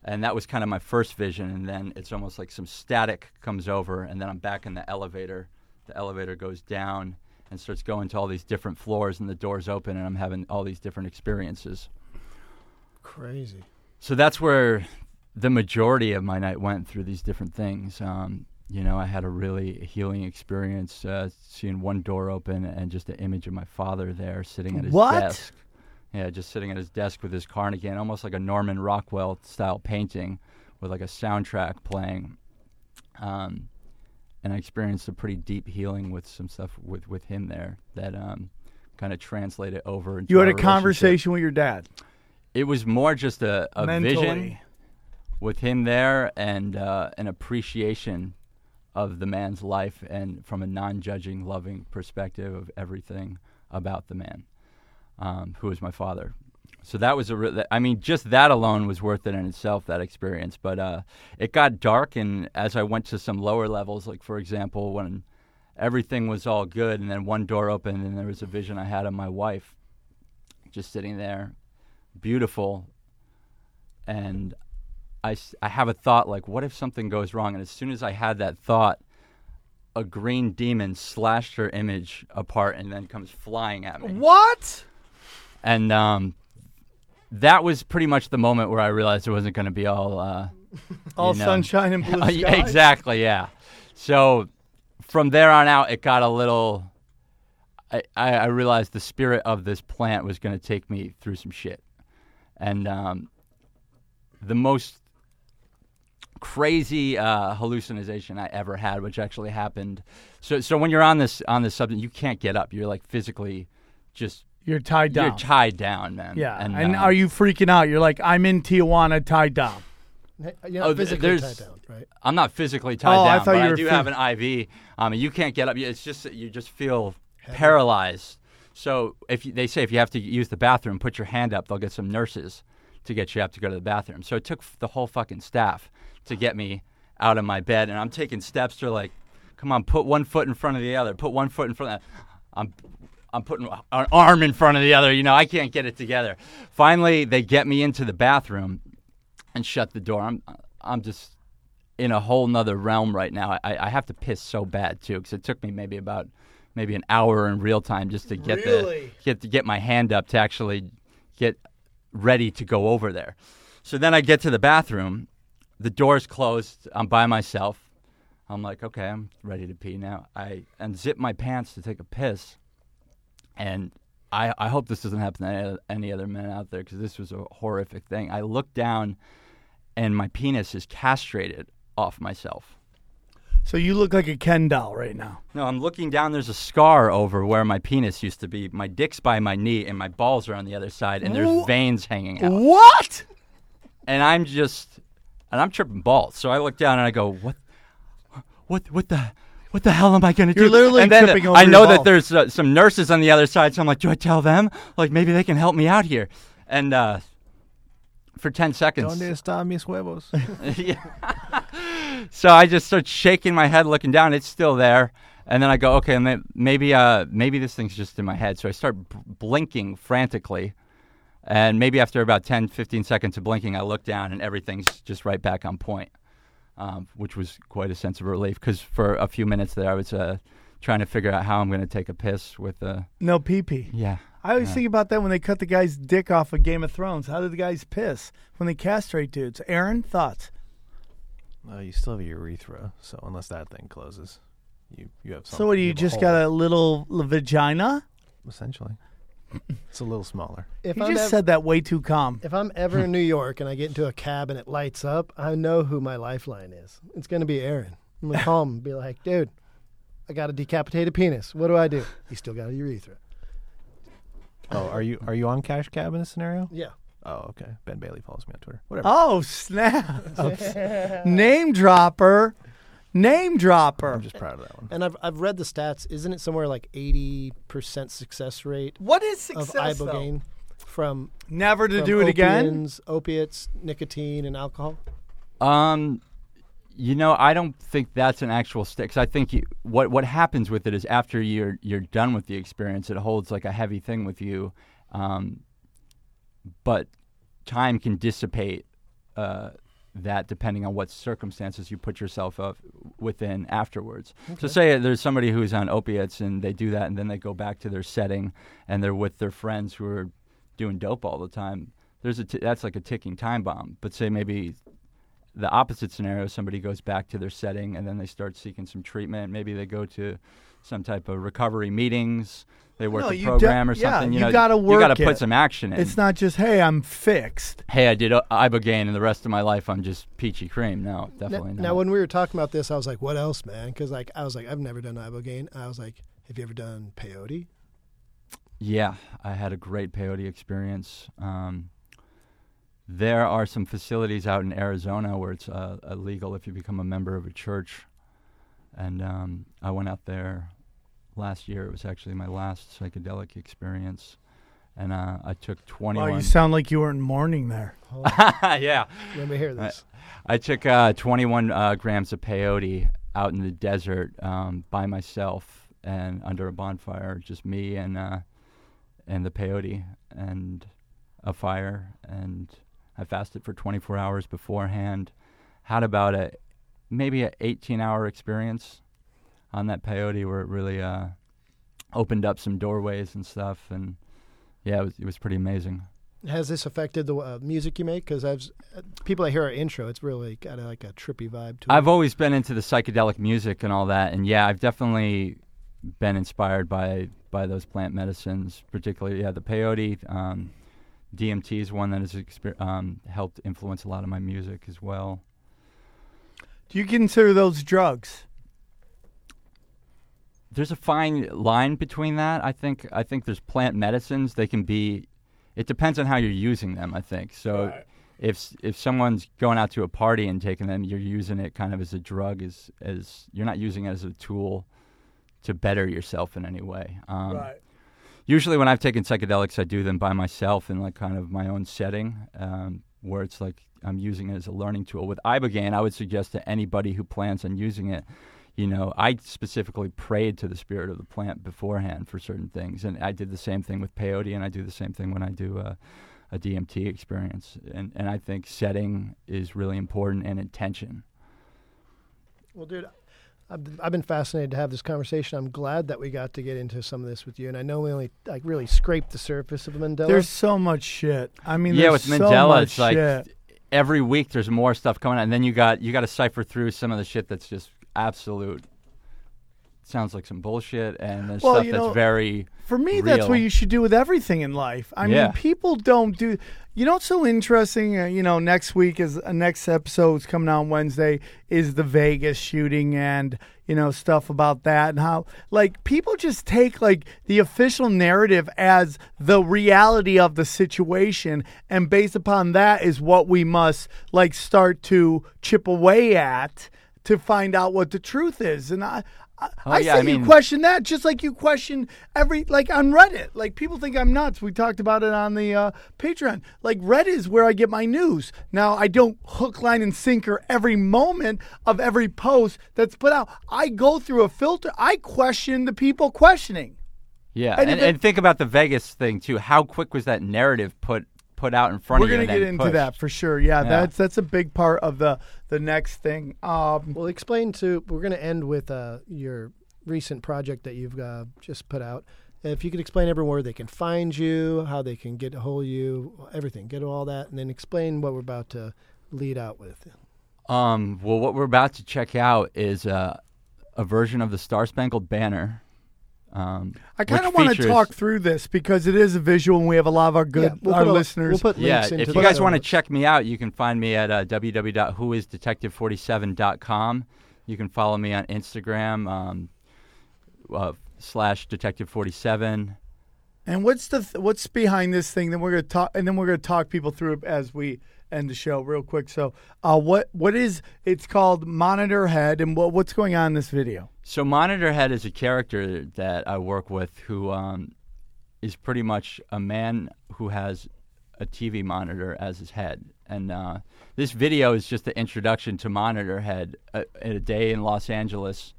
S8: And that was kind of my first vision and then it's almost like some static comes over and then I'm back in the elevator. The elevator goes down and starts going to all these different floors and the doors open and I'm having all these different experiences.
S6: Crazy.
S8: So that's where the majority of my night went through these different things. Um, you know, I had a really healing experience uh, seeing one door open and just an image of my father there sitting at his
S5: What?
S8: desk. Yeah, just sitting at his desk with his Carnegie, almost like a Norman Rockwell style painting with like a soundtrack playing. Um, and I experienced a pretty deep healing with some stuff with, with him there that um, kind of translated over. Into
S5: You had a conversation with your dad.
S8: it was more just a, a
S5: Mentally.
S8: vision with him there and uh, an appreciation of the man's life and from a non-judging loving perspective of everything about the man um, who is my father so that was a. Re- I mean, just that alone was worth it in itself. That experience, but uh, it got dark, and as I went to some lower levels, like for example, when everything was all good, and then one door opened, and there was a vision I had of my wife, just sitting there, beautiful, and I I have a thought like, what if something goes wrong? And as soon as I had that thought, a green demon slashed her image apart and then comes flying at me.
S5: What?
S8: And um, that was pretty much the moment where I realized it wasn't going to be all. Uh, *laughs*
S5: All
S8: you know.
S5: sunshine and blue *laughs* skies.
S8: exactly, yeah. So from there on out, it got a little. I, I, realized the spirit of this plant was going to take me through some shit. And um, the most crazy uh, hallucination I ever had, which actually happened. So, so when you're on this on this substance, you can't get up. You're like physically just
S5: You're tied down.
S8: you're tied down, man.
S5: yeah. And,
S8: um,
S5: are you freaking out? You're like, I'm in Tijuana tied down.
S6: You're
S8: Oh,
S6: not
S8: th-
S6: physically
S8: there's-
S6: tied down, right?
S8: I'm not physically tied
S5: Oh, I
S8: down,
S5: thought
S8: but
S5: you
S8: I do
S5: phys-
S8: have an IV. Um, and you can't get up. It's just you just feel paralyzed. So if you, they say if you have to use the bathroom, put your hand up. They'll get some nurses to get you up to go to the bathroom. So it took the whole fucking staff to get me out of my bed, and I'm taking steps to like, come on, put one foot in front of the other, put one foot in front of. I'm I'm putting an arm in front of the other. You know, I can't get it together. Finally, they get me into the bathroom and shut the door. I'm I'm just in a whole nother realm right now. I, I have to piss so bad too because it took me maybe about maybe an hour in real time just to get
S5: Really?
S8: the get to get my hand up to actually get ready to go over there. So then I get to the bathroom, the door's closed. I'm by myself. I'm like, okay, I'm ready to pee now. I unzip my pants to take a piss, and I, I hope this doesn't happen to any, other men out there because this was a horrific thing. I look down, and my penis is castrated off myself.
S5: So you look like a Ken doll right now.
S8: No, I'm looking down. There's a scar over where my penis used to be. My dick's by my knee, and my balls are on the other side, and there's
S5: Wha-
S8: veins hanging out.
S5: What?
S8: And I'm just, and I'm tripping balls. So I look down and I go, what, what, what the, what the hell am I going to do?
S5: You're literally
S8: and then
S5: tripping over
S8: I
S5: your
S8: know that there's uh, some nurses on the other side, so I'm like, do I tell them? Like maybe they can help me out here. And uh, for ten seconds,
S7: Donde está mis huevos? *laughs* *laughs*
S8: yeah. so I just start shaking my head, looking down. It's still there, and then I go, okay, ma- maybe, uh, maybe this thing's just in my head. So I start b- blinking frantically, and maybe after about 10, 15 seconds of blinking, I look down, and everything's just right back on point, um, which was quite a sense of relief. Because for a few minutes there, I was uh, trying to figure out how I'm going to take a piss with Uh,
S5: No pee pee.
S8: yeah.
S5: I always
S8: Yeah.
S5: think about that when they cut the guy's dick off of Game of Thrones. How do the guys piss when they castrate dudes? Aaron, thoughts?
S7: Uh, you still have a urethra, so unless that thing closes, you you have.
S5: So what do you
S7: have
S5: just
S7: hole,
S5: got a little vagina?
S7: essentially. It's a little smaller.
S6: If
S5: You
S6: I'm
S5: just
S6: ev-
S5: said that way too calm.
S6: If I'm ever in New York and I get into a cab and it lights up, I know who my lifeline is. It's going to be Aaron. I'm going to call him and be like, dude, I got a decapitated penis. What do I do? You still got a urethra.
S7: Oh, are you are you on Cash Cab in this scenario?
S6: Yeah.
S7: Oh, okay. Ben Bailey follows me on Twitter. Whatever.
S5: Oh snap! *laughs* Name dropper, name dropper.
S7: I'm just proud of that one.
S6: And I've, I've read the stats. Isn't it somewhere like 80% success rate
S5: What is
S6: of
S5: success? though?
S6: from,
S5: Never to
S6: from
S5: do it again.
S6: opiates, opiates, nicotine, and alcohol?
S8: Um, you know, I don't think that's an actual stick. 'cause I think you, what what happens with it is after you're you're done with the experience, it holds like a heavy thing with you. Um, but time can dissipate uh, that depending on what circumstances you put yourself up within afterwards. So, say there's somebody who's on opiates and they do that, and then they go back to their setting and they're with their friends who are doing dope all the time. There's a t- that's like a ticking time bomb. But say maybe the opposite scenario somebody goes back to their setting and then they start seeking some treatment maybe they go to some type of recovery meetings they work
S5: No,
S8: a
S5: you
S8: program
S5: de-
S8: or something
S5: you
S8: you, know
S5: gotta work.
S8: you gotta put
S5: it.
S8: some action in
S5: It's not just hey, I'm fixed.
S8: hey i did ibogaine and the rest of my life i'm just peachy cream no definitely
S6: now,
S8: not Now,
S6: when we were talking about this, I was like, what else, man? Because like, I was like, I've never done ibogaine. I was like, have you ever done peyote?
S8: Yeah, I had a great peyote experience. Um, there are some facilities out in Arizona where it's uh, illegal if you become a member of a church. And um, I went out there last year. It was actually my last psychedelic experience. and uh, I took
S5: Wow,
S8: 21.
S5: you sound like you were in mourning there. *laughs*
S8: yeah,
S6: Let me hear this.
S8: I took uh, 21 uh, grams of peyote out in the desert um, by myself and under a bonfire, just me and uh, and the peyote and a fire, and I fasted for 24 hours beforehand. Had about a maybe an 18 hour experience on that peyote where it really uh, opened up some doorways and stuff, and yeah, it was it was pretty amazing.
S6: Has this affected the uh, music you make? Because I've uh, people that hear our intro, it's really got a, like a trippy vibe to it.
S8: I've always been into the psychedelic music and all that, and yeah, I've definitely been inspired by by those plant medicines, particularly yeah, the peyote. Um, DMT is one that has exper- um, helped influence a lot of my music as well.
S5: Do you consider those drugs?
S8: There's a fine line between that. I think I think there's plant medicines. They can be. It depends on how you're using them. I think so. If if someone's going out to a party and taking them, you're using it kind of as a drug. As as you're not using it as a tool to better yourself in any way. Um, Usually, when I've taken psychedelics, I do them by myself in like kind of my own setting, um, where it's like I'm using it as a learning tool. With ibogaine, I would suggest to anybody who plans on using it, you know, I specifically prayed to the spirit of the plant beforehand for certain things, and I did the same thing with peyote, and I do the same thing when I do uh, a, a DMT experience, and and I think setting is really important and intention.
S6: Well, dude, I've been, I've been fascinated to have this conversation. I'm glad that we got to get into some of this with you, and I know we only like really scraped the surface of the Mandela.
S5: There's so much shit. I mean,
S8: yeah, with
S5: there's so much
S8: it's like
S5: shit.
S8: every week there's more stuff coming out, and then you got you got to cipher through some of the shit that's just absolute. Sounds like some bullshit, and there's
S5: Well,
S8: stuff
S5: you
S8: that's very.
S5: For me, that's what you should do with everything in life. I
S8: Yeah.
S5: mean, people don't do. You know what's so interesting? Uh, you know, next week is uh, next episode's coming out on Wednesday is the Vegas shooting and you know stuff about that and how like people just take like the official narrative as the reality of the situation and based upon that is what we must like start to chip away at to find out what the truth is. And I. I,
S8: Oh,
S5: I
S8: yeah,
S5: say
S8: I
S5: you question that just like you question every like on Reddit. Like people think I'm nuts. We talked about it on the uh, Patreon. Like Reddit is where I get my news. Now I don't hook, line, and sinker every moment of every post that's put out. I go through a filter. I question the people questioning.
S8: Yeah,
S5: And
S8: and,
S5: it-
S8: and think about the Vegas thing too. How quick was that narrative put put out in front
S5: We're
S8: of you?
S5: We're
S8: gonna
S5: get into
S8: pushed?
S5: that for sure. Yeah,
S8: Yeah.
S5: that's that's a big part of the the next thing. Um,
S6: well, explain to. We're going to end with uh, your recent project that you've uh, just put out. If you could explain everyone where they can find you, how they can get a hold of you, everything, get all that, and then explain what we're about to lead out with.
S8: Um, well, what we're about to check out is uh, a version of the Star Spangled Banner. Um,
S5: I kind of want to talk through this because it is a visual, and we have a lot of our good
S6: Yeah, we'll
S5: our
S6: put a-
S5: listeners.
S6: We'll put
S8: Yeah,
S6: links into
S8: if you guys want to check me out, you can find me at uh, www.whoisdetective47.com. You can follow me on Instagram um, uh, slash detective47.
S5: And what's the th- what's behind this thing? Then we're gonna talk, and then we're gonna talk people through as we end the show real quick. So, uh, what what is it's called Monitor Head, and what what's going on in this video?
S8: So Monitor Head is a character that I work with who um, is pretty much a man who has a TV monitor as his head. And uh, this video is just the introduction to Monitor Head, a, a day in Los Angeles,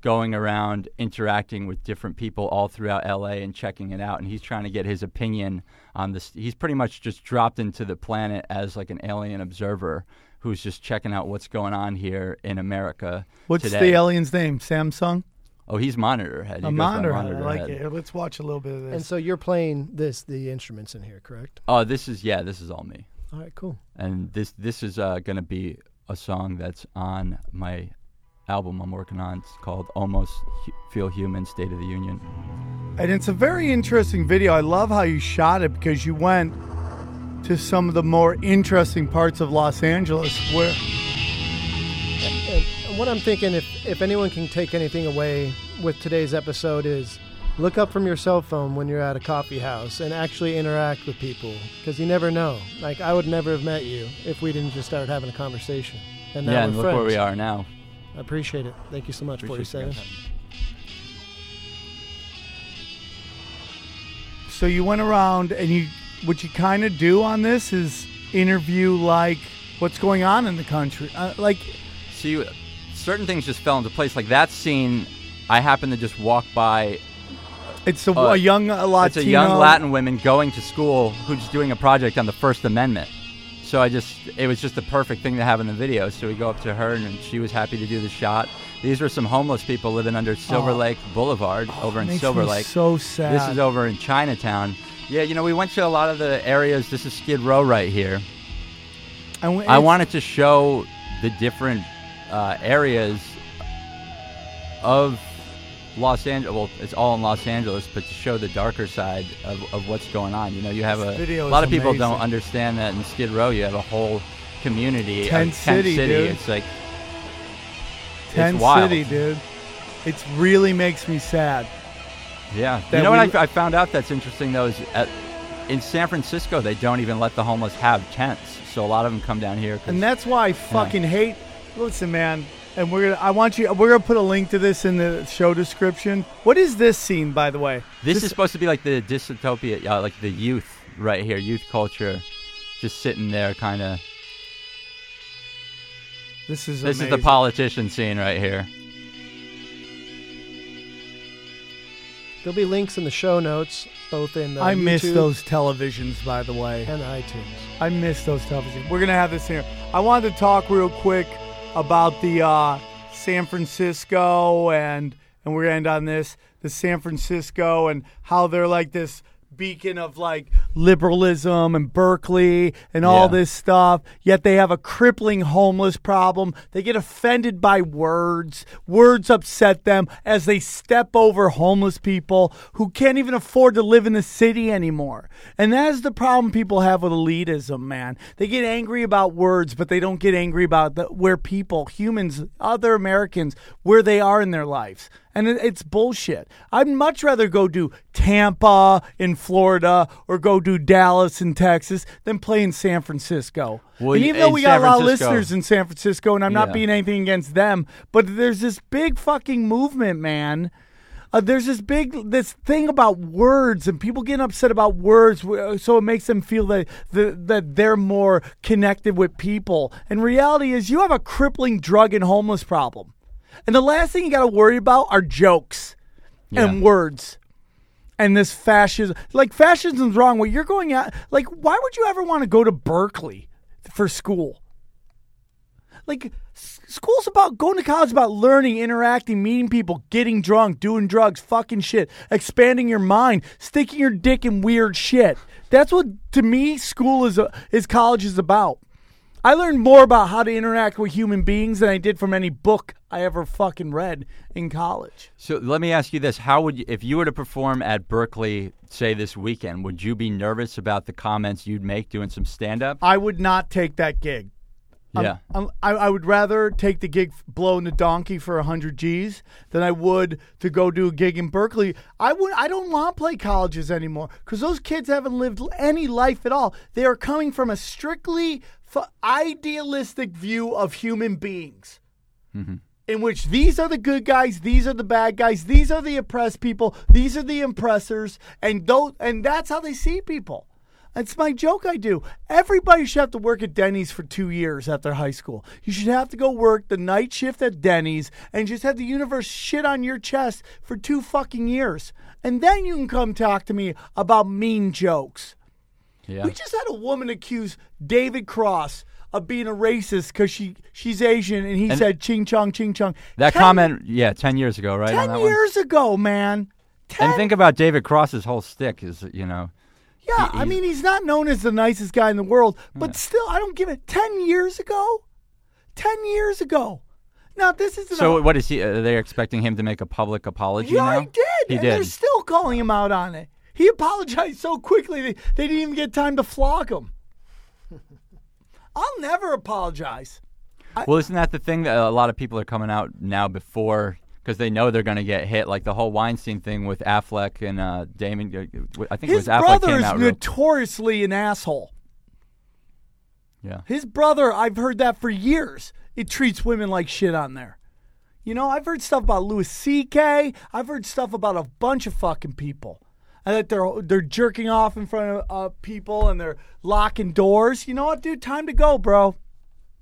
S8: going around interacting with different people all throughout LA and checking it out. And he's trying to get his opinion on this. He's pretty much just dropped into the planet as like an alien observer who's just checking out what's going on here in America.
S5: What's
S8: today.
S5: the alien's name? Samsung.
S8: Oh, he's monitor head. He
S5: A
S8: goes by
S5: monitor. Head. I like
S8: Head.
S5: it. Let's watch a little bit of this.
S6: And so you're playing this, the instruments in here, correct?
S8: Oh, this is yeah, this is all me.
S6: All right, cool.
S8: And this this is uh, going to be a song that's on my album I'm working on. It's called Almost Hu- Feel Human State of the Union.
S5: And it's a very interesting video. I love how you shot it because you went to some of the more interesting parts of Los Angeles where
S6: And what I'm thinking, if if anyone can take anything away with today's episode, is look up from your cell phone when you're at a coffee house and actually interact with people because you never know. Like I would never have met you if we didn't just start having a conversation. And now
S8: yeah, and look
S6: friends.
S8: where we are now.
S6: I appreciate it. Thank you so much,
S8: Appreciate you
S6: 47.
S8: guys having me.
S5: So you went around and you what you kind of do on this is interview like what's going on in the country. Uh, like
S8: See, certain things just fell into place. Like that scene, I happened to just walk by.
S5: it's a,
S8: Uh,
S5: a young a Latino.
S8: It's a young Latin woman going to school who's doing a project on the First Amendment. So I just, it was just the perfect thing to have in the video. So we go up to her, and she was happy to do the shot. These were some homeless people living under Silver
S5: Oh.
S8: Lake Boulevard over in
S5: makes
S8: Silver
S5: me
S8: Lake.
S5: so sad.
S8: This is over in Chinatown. Yeah, you know, we went to a lot of the areas. This is Skid Row right here.
S5: And we-
S8: I wanted to show the different uh, areas of Los Angeles. Well, it's all in Los Angeles, but to show the darker side of, of what's going on. You know, you have
S5: This
S8: a,
S5: video
S8: a lot of people don't understand that in Skid Row you have a whole community. of
S5: Tent City, dude.
S8: It's like
S5: Tent
S8: it's.
S5: City, dude. It really makes me sad.
S8: Yeah. You know what I, I found out that's interesting though is at, in San Francisco they don't even let the homeless have tents. So a lot of them come down here.
S5: And that's why I fucking hate. Listen, man, and we're gonna. I want you. We're gonna put a link to this in the show description. What is this scene, by the way?
S8: This, is supposed to be like the dystopia, uh, like the youth right here, youth culture, just sitting there, kind of.
S5: This is.
S8: This is the politician scene right here.
S6: There'll be links in the show notes, both in the
S5: I miss those televisions, by the way.
S6: and iTunes.
S5: I miss those televisions. We're gonna have this here. I wanted to talk real quick about the uh, San Francisco and and we're gonna end on this. The San Francisco and how they're like this beacon of like liberalism and Berkeley and all
S8: Yeah.
S5: this stuff. Yet they have a crippling homeless problem. They get offended by words. Words upset them as they step over homeless people who can't even afford to live in the city anymore. And that is the problem people have with elitism, man. They get angry about words, but they don't get angry about the, where people, humans, other Americans, where they are in their lives. And it, it's bullshit. I'd much rather go do Tampa in Florida or go do Dallas in Texas than play in San Francisco.
S8: Well,
S5: and even though we got
S8: San
S5: a lot of listeners in San Francisco, and I'm not
S8: Yeah.
S5: being anything against them, but there's this big fucking movement, man. Uh, there's this big this thing about words and people getting upset about words, so it makes them feel that that, that they're more connected with people. And reality is, you have a crippling drug and homeless problem, and the last thing you got to worry about are jokes and words. And this fascism, like fascism's wrong. What you're going at, like, why would you ever want to go to Berkeley for school? Like school's about going to college about learning, interacting, meeting people, getting drunk, doing drugs, fucking shit, expanding your mind, sticking your dick in weird shit. That's what to me school is a, is college is about. I learned more about how to interact with human beings than I did from any book I ever fucking read in college.
S8: So let me ask you this: How would you, if you were to perform at Berkeley, say this weekend, would you be nervous about the comments you'd make doing some stand-up?
S5: I would not take that gig. Um,
S8: yeah.
S5: um, I, I would rather take the gig blowing the donkey for 100 G's than I would to go do a gig in Berkeley. I would I don't want to play colleges anymore because those kids haven't lived any life at all. They are coming from a strictly f- idealistic view of human beings. Mm-hmm. In which these are the good guys, these are the bad guys, these are the oppressed people, these are the impressors, and those, and that's how they see people. It's my joke I do. Everybody should have to work at Denny's for two years after high school. You should have to go work the night shift at Denny's and just have the universe shit on your chest for two fucking years. And then you can come talk to me about mean jokes.
S8: Yeah.
S5: We just had a woman accuse David Cross of being a racist because she, she's Asian and he
S8: And-
S5: said ching chong, ching chong.
S8: that
S5: Ten-
S8: comment, yeah, ten years ago, right? on
S5: 10
S8: that
S5: years ago, man.
S8: One?
S5: 10
S8: And think about David Cross's whole stick is, you know,
S5: Yeah, I
S8: he's-
S5: mean, he's not known as the nicest guy in the world, but still, I don't give it. Ten years ago, ten years ago. Now this is
S8: So what is he? Are they expecting him to make a public apology
S5: Yeah,
S8: now?
S5: he did.
S8: He
S5: and They're
S8: did.
S5: still calling him out on it. He apologized so quickly they, they didn't even get time to flog him. *laughs* I'll never apologize.
S8: Well, isn't that the thing that a lot of people are coming out now before because they know they're going to get hit? Like the whole Weinstein thing with Affleck and uh, Damon. uh, I think
S5: His
S8: it was Affleck
S5: brother
S8: came
S5: is
S8: out. real-
S5: notoriously an asshole.
S8: yeah.
S5: His brother, I've heard that for years. It treats women like shit on there. You know, I've heard stuff about Louis C.K. I've heard stuff about a bunch of fucking people. And that they're they're jerking off in front of uh, people and they're locking doors. You know what, dude? Time to go, bro.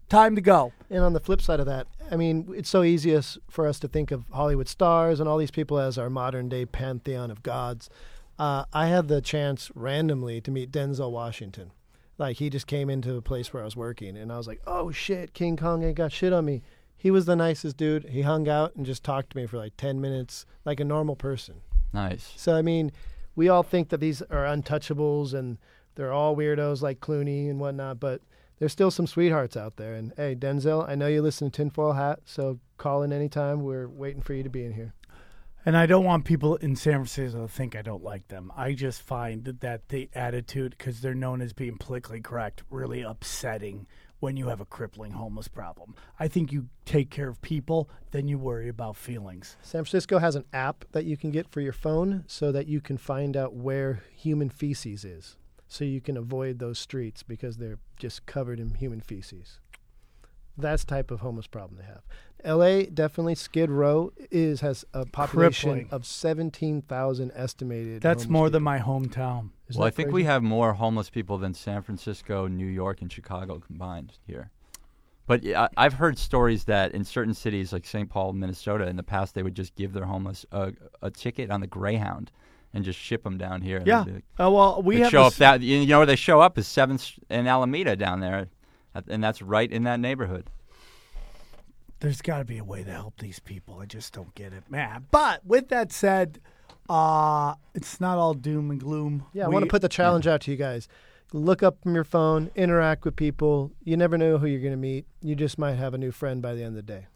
S5: Time to go.
S6: And on the flip side of that, I mean, it's so easy us, for us to think of Hollywood stars and all these people as our modern day pantheon of gods. Uh, I had the chance randomly to meet Denzel Washington. Like, he just came into a place where I was working, and I was like, oh shit, King Kong ain't got shit on me. He was the nicest dude. He hung out and just talked to me for like 10 minutes, like a normal person.
S8: Nice.
S6: So, I mean, we all think that these are untouchables and they're all weirdos like Clooney and whatnot, but there's still some sweethearts out there. And hey, Denzel, I know you listen to Tinfoil Hat, so call in anytime. We're waiting for you to be in here.
S5: And I don't want people in San Francisco to think I don't like them. I just find that the attitude, because they're known as being politically correct, really upsetting when you have a crippling homeless problem. I think you take care of people, then you worry about feelings.
S6: San Francisco has an app that you can get for your phone so that you can find out where human feces is. So you can avoid those streets because they're just covered in human feces. That's the type of homeless problem they have. LA definitely Skid Row is has a population
S5: Crippling.
S6: of 17,000 estimated.
S5: That's more
S6: people.
S5: than my hometown.
S6: Isn't
S8: well, I think we have more homeless people than San Francisco, New York, and Chicago combined here. But yeah, I've heard stories that in certain cities like St. Paul, Minnesota, in the past they would just give their homeless a, a ticket on the Greyhound and just ship them down here.
S5: Yeah.
S8: like-
S5: Uh, well, we
S8: show up that you know where they show up is Seventh and Alameda down there, and that's right in that neighborhood.
S5: there's got to be a way to help these people. I just don't get it, man. But with that said, uh, it's not all doom and gloom.
S6: Yeah, I want to put the challenge out to you guys. Look up from your phone, interact with people. You never know who you're going to meet. You just might have a new friend by the end of the day.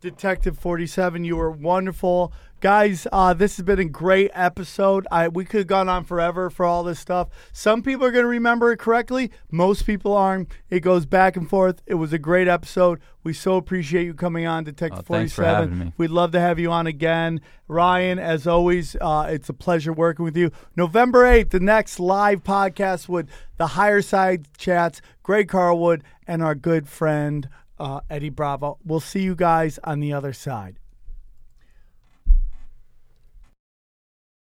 S5: Detective 47, you were wonderful. Guys, uh, this has been a great episode. I We could have gone on forever for all this stuff. Some people are going to remember it correctly, most people aren't. It goes back and forth. It was a great episode. We so appreciate you coming on, Detective
S8: Oh, thanks for
S5: 47.
S8: having me.
S5: We'd love to have you on again. Ryan, as always, uh, it's a pleasure working with you. November 8th, the next live podcast with the Higher Side Chats, Greg Carlwood, and our good friend uh, Eddie Bravo. We'll see you guys on the other side.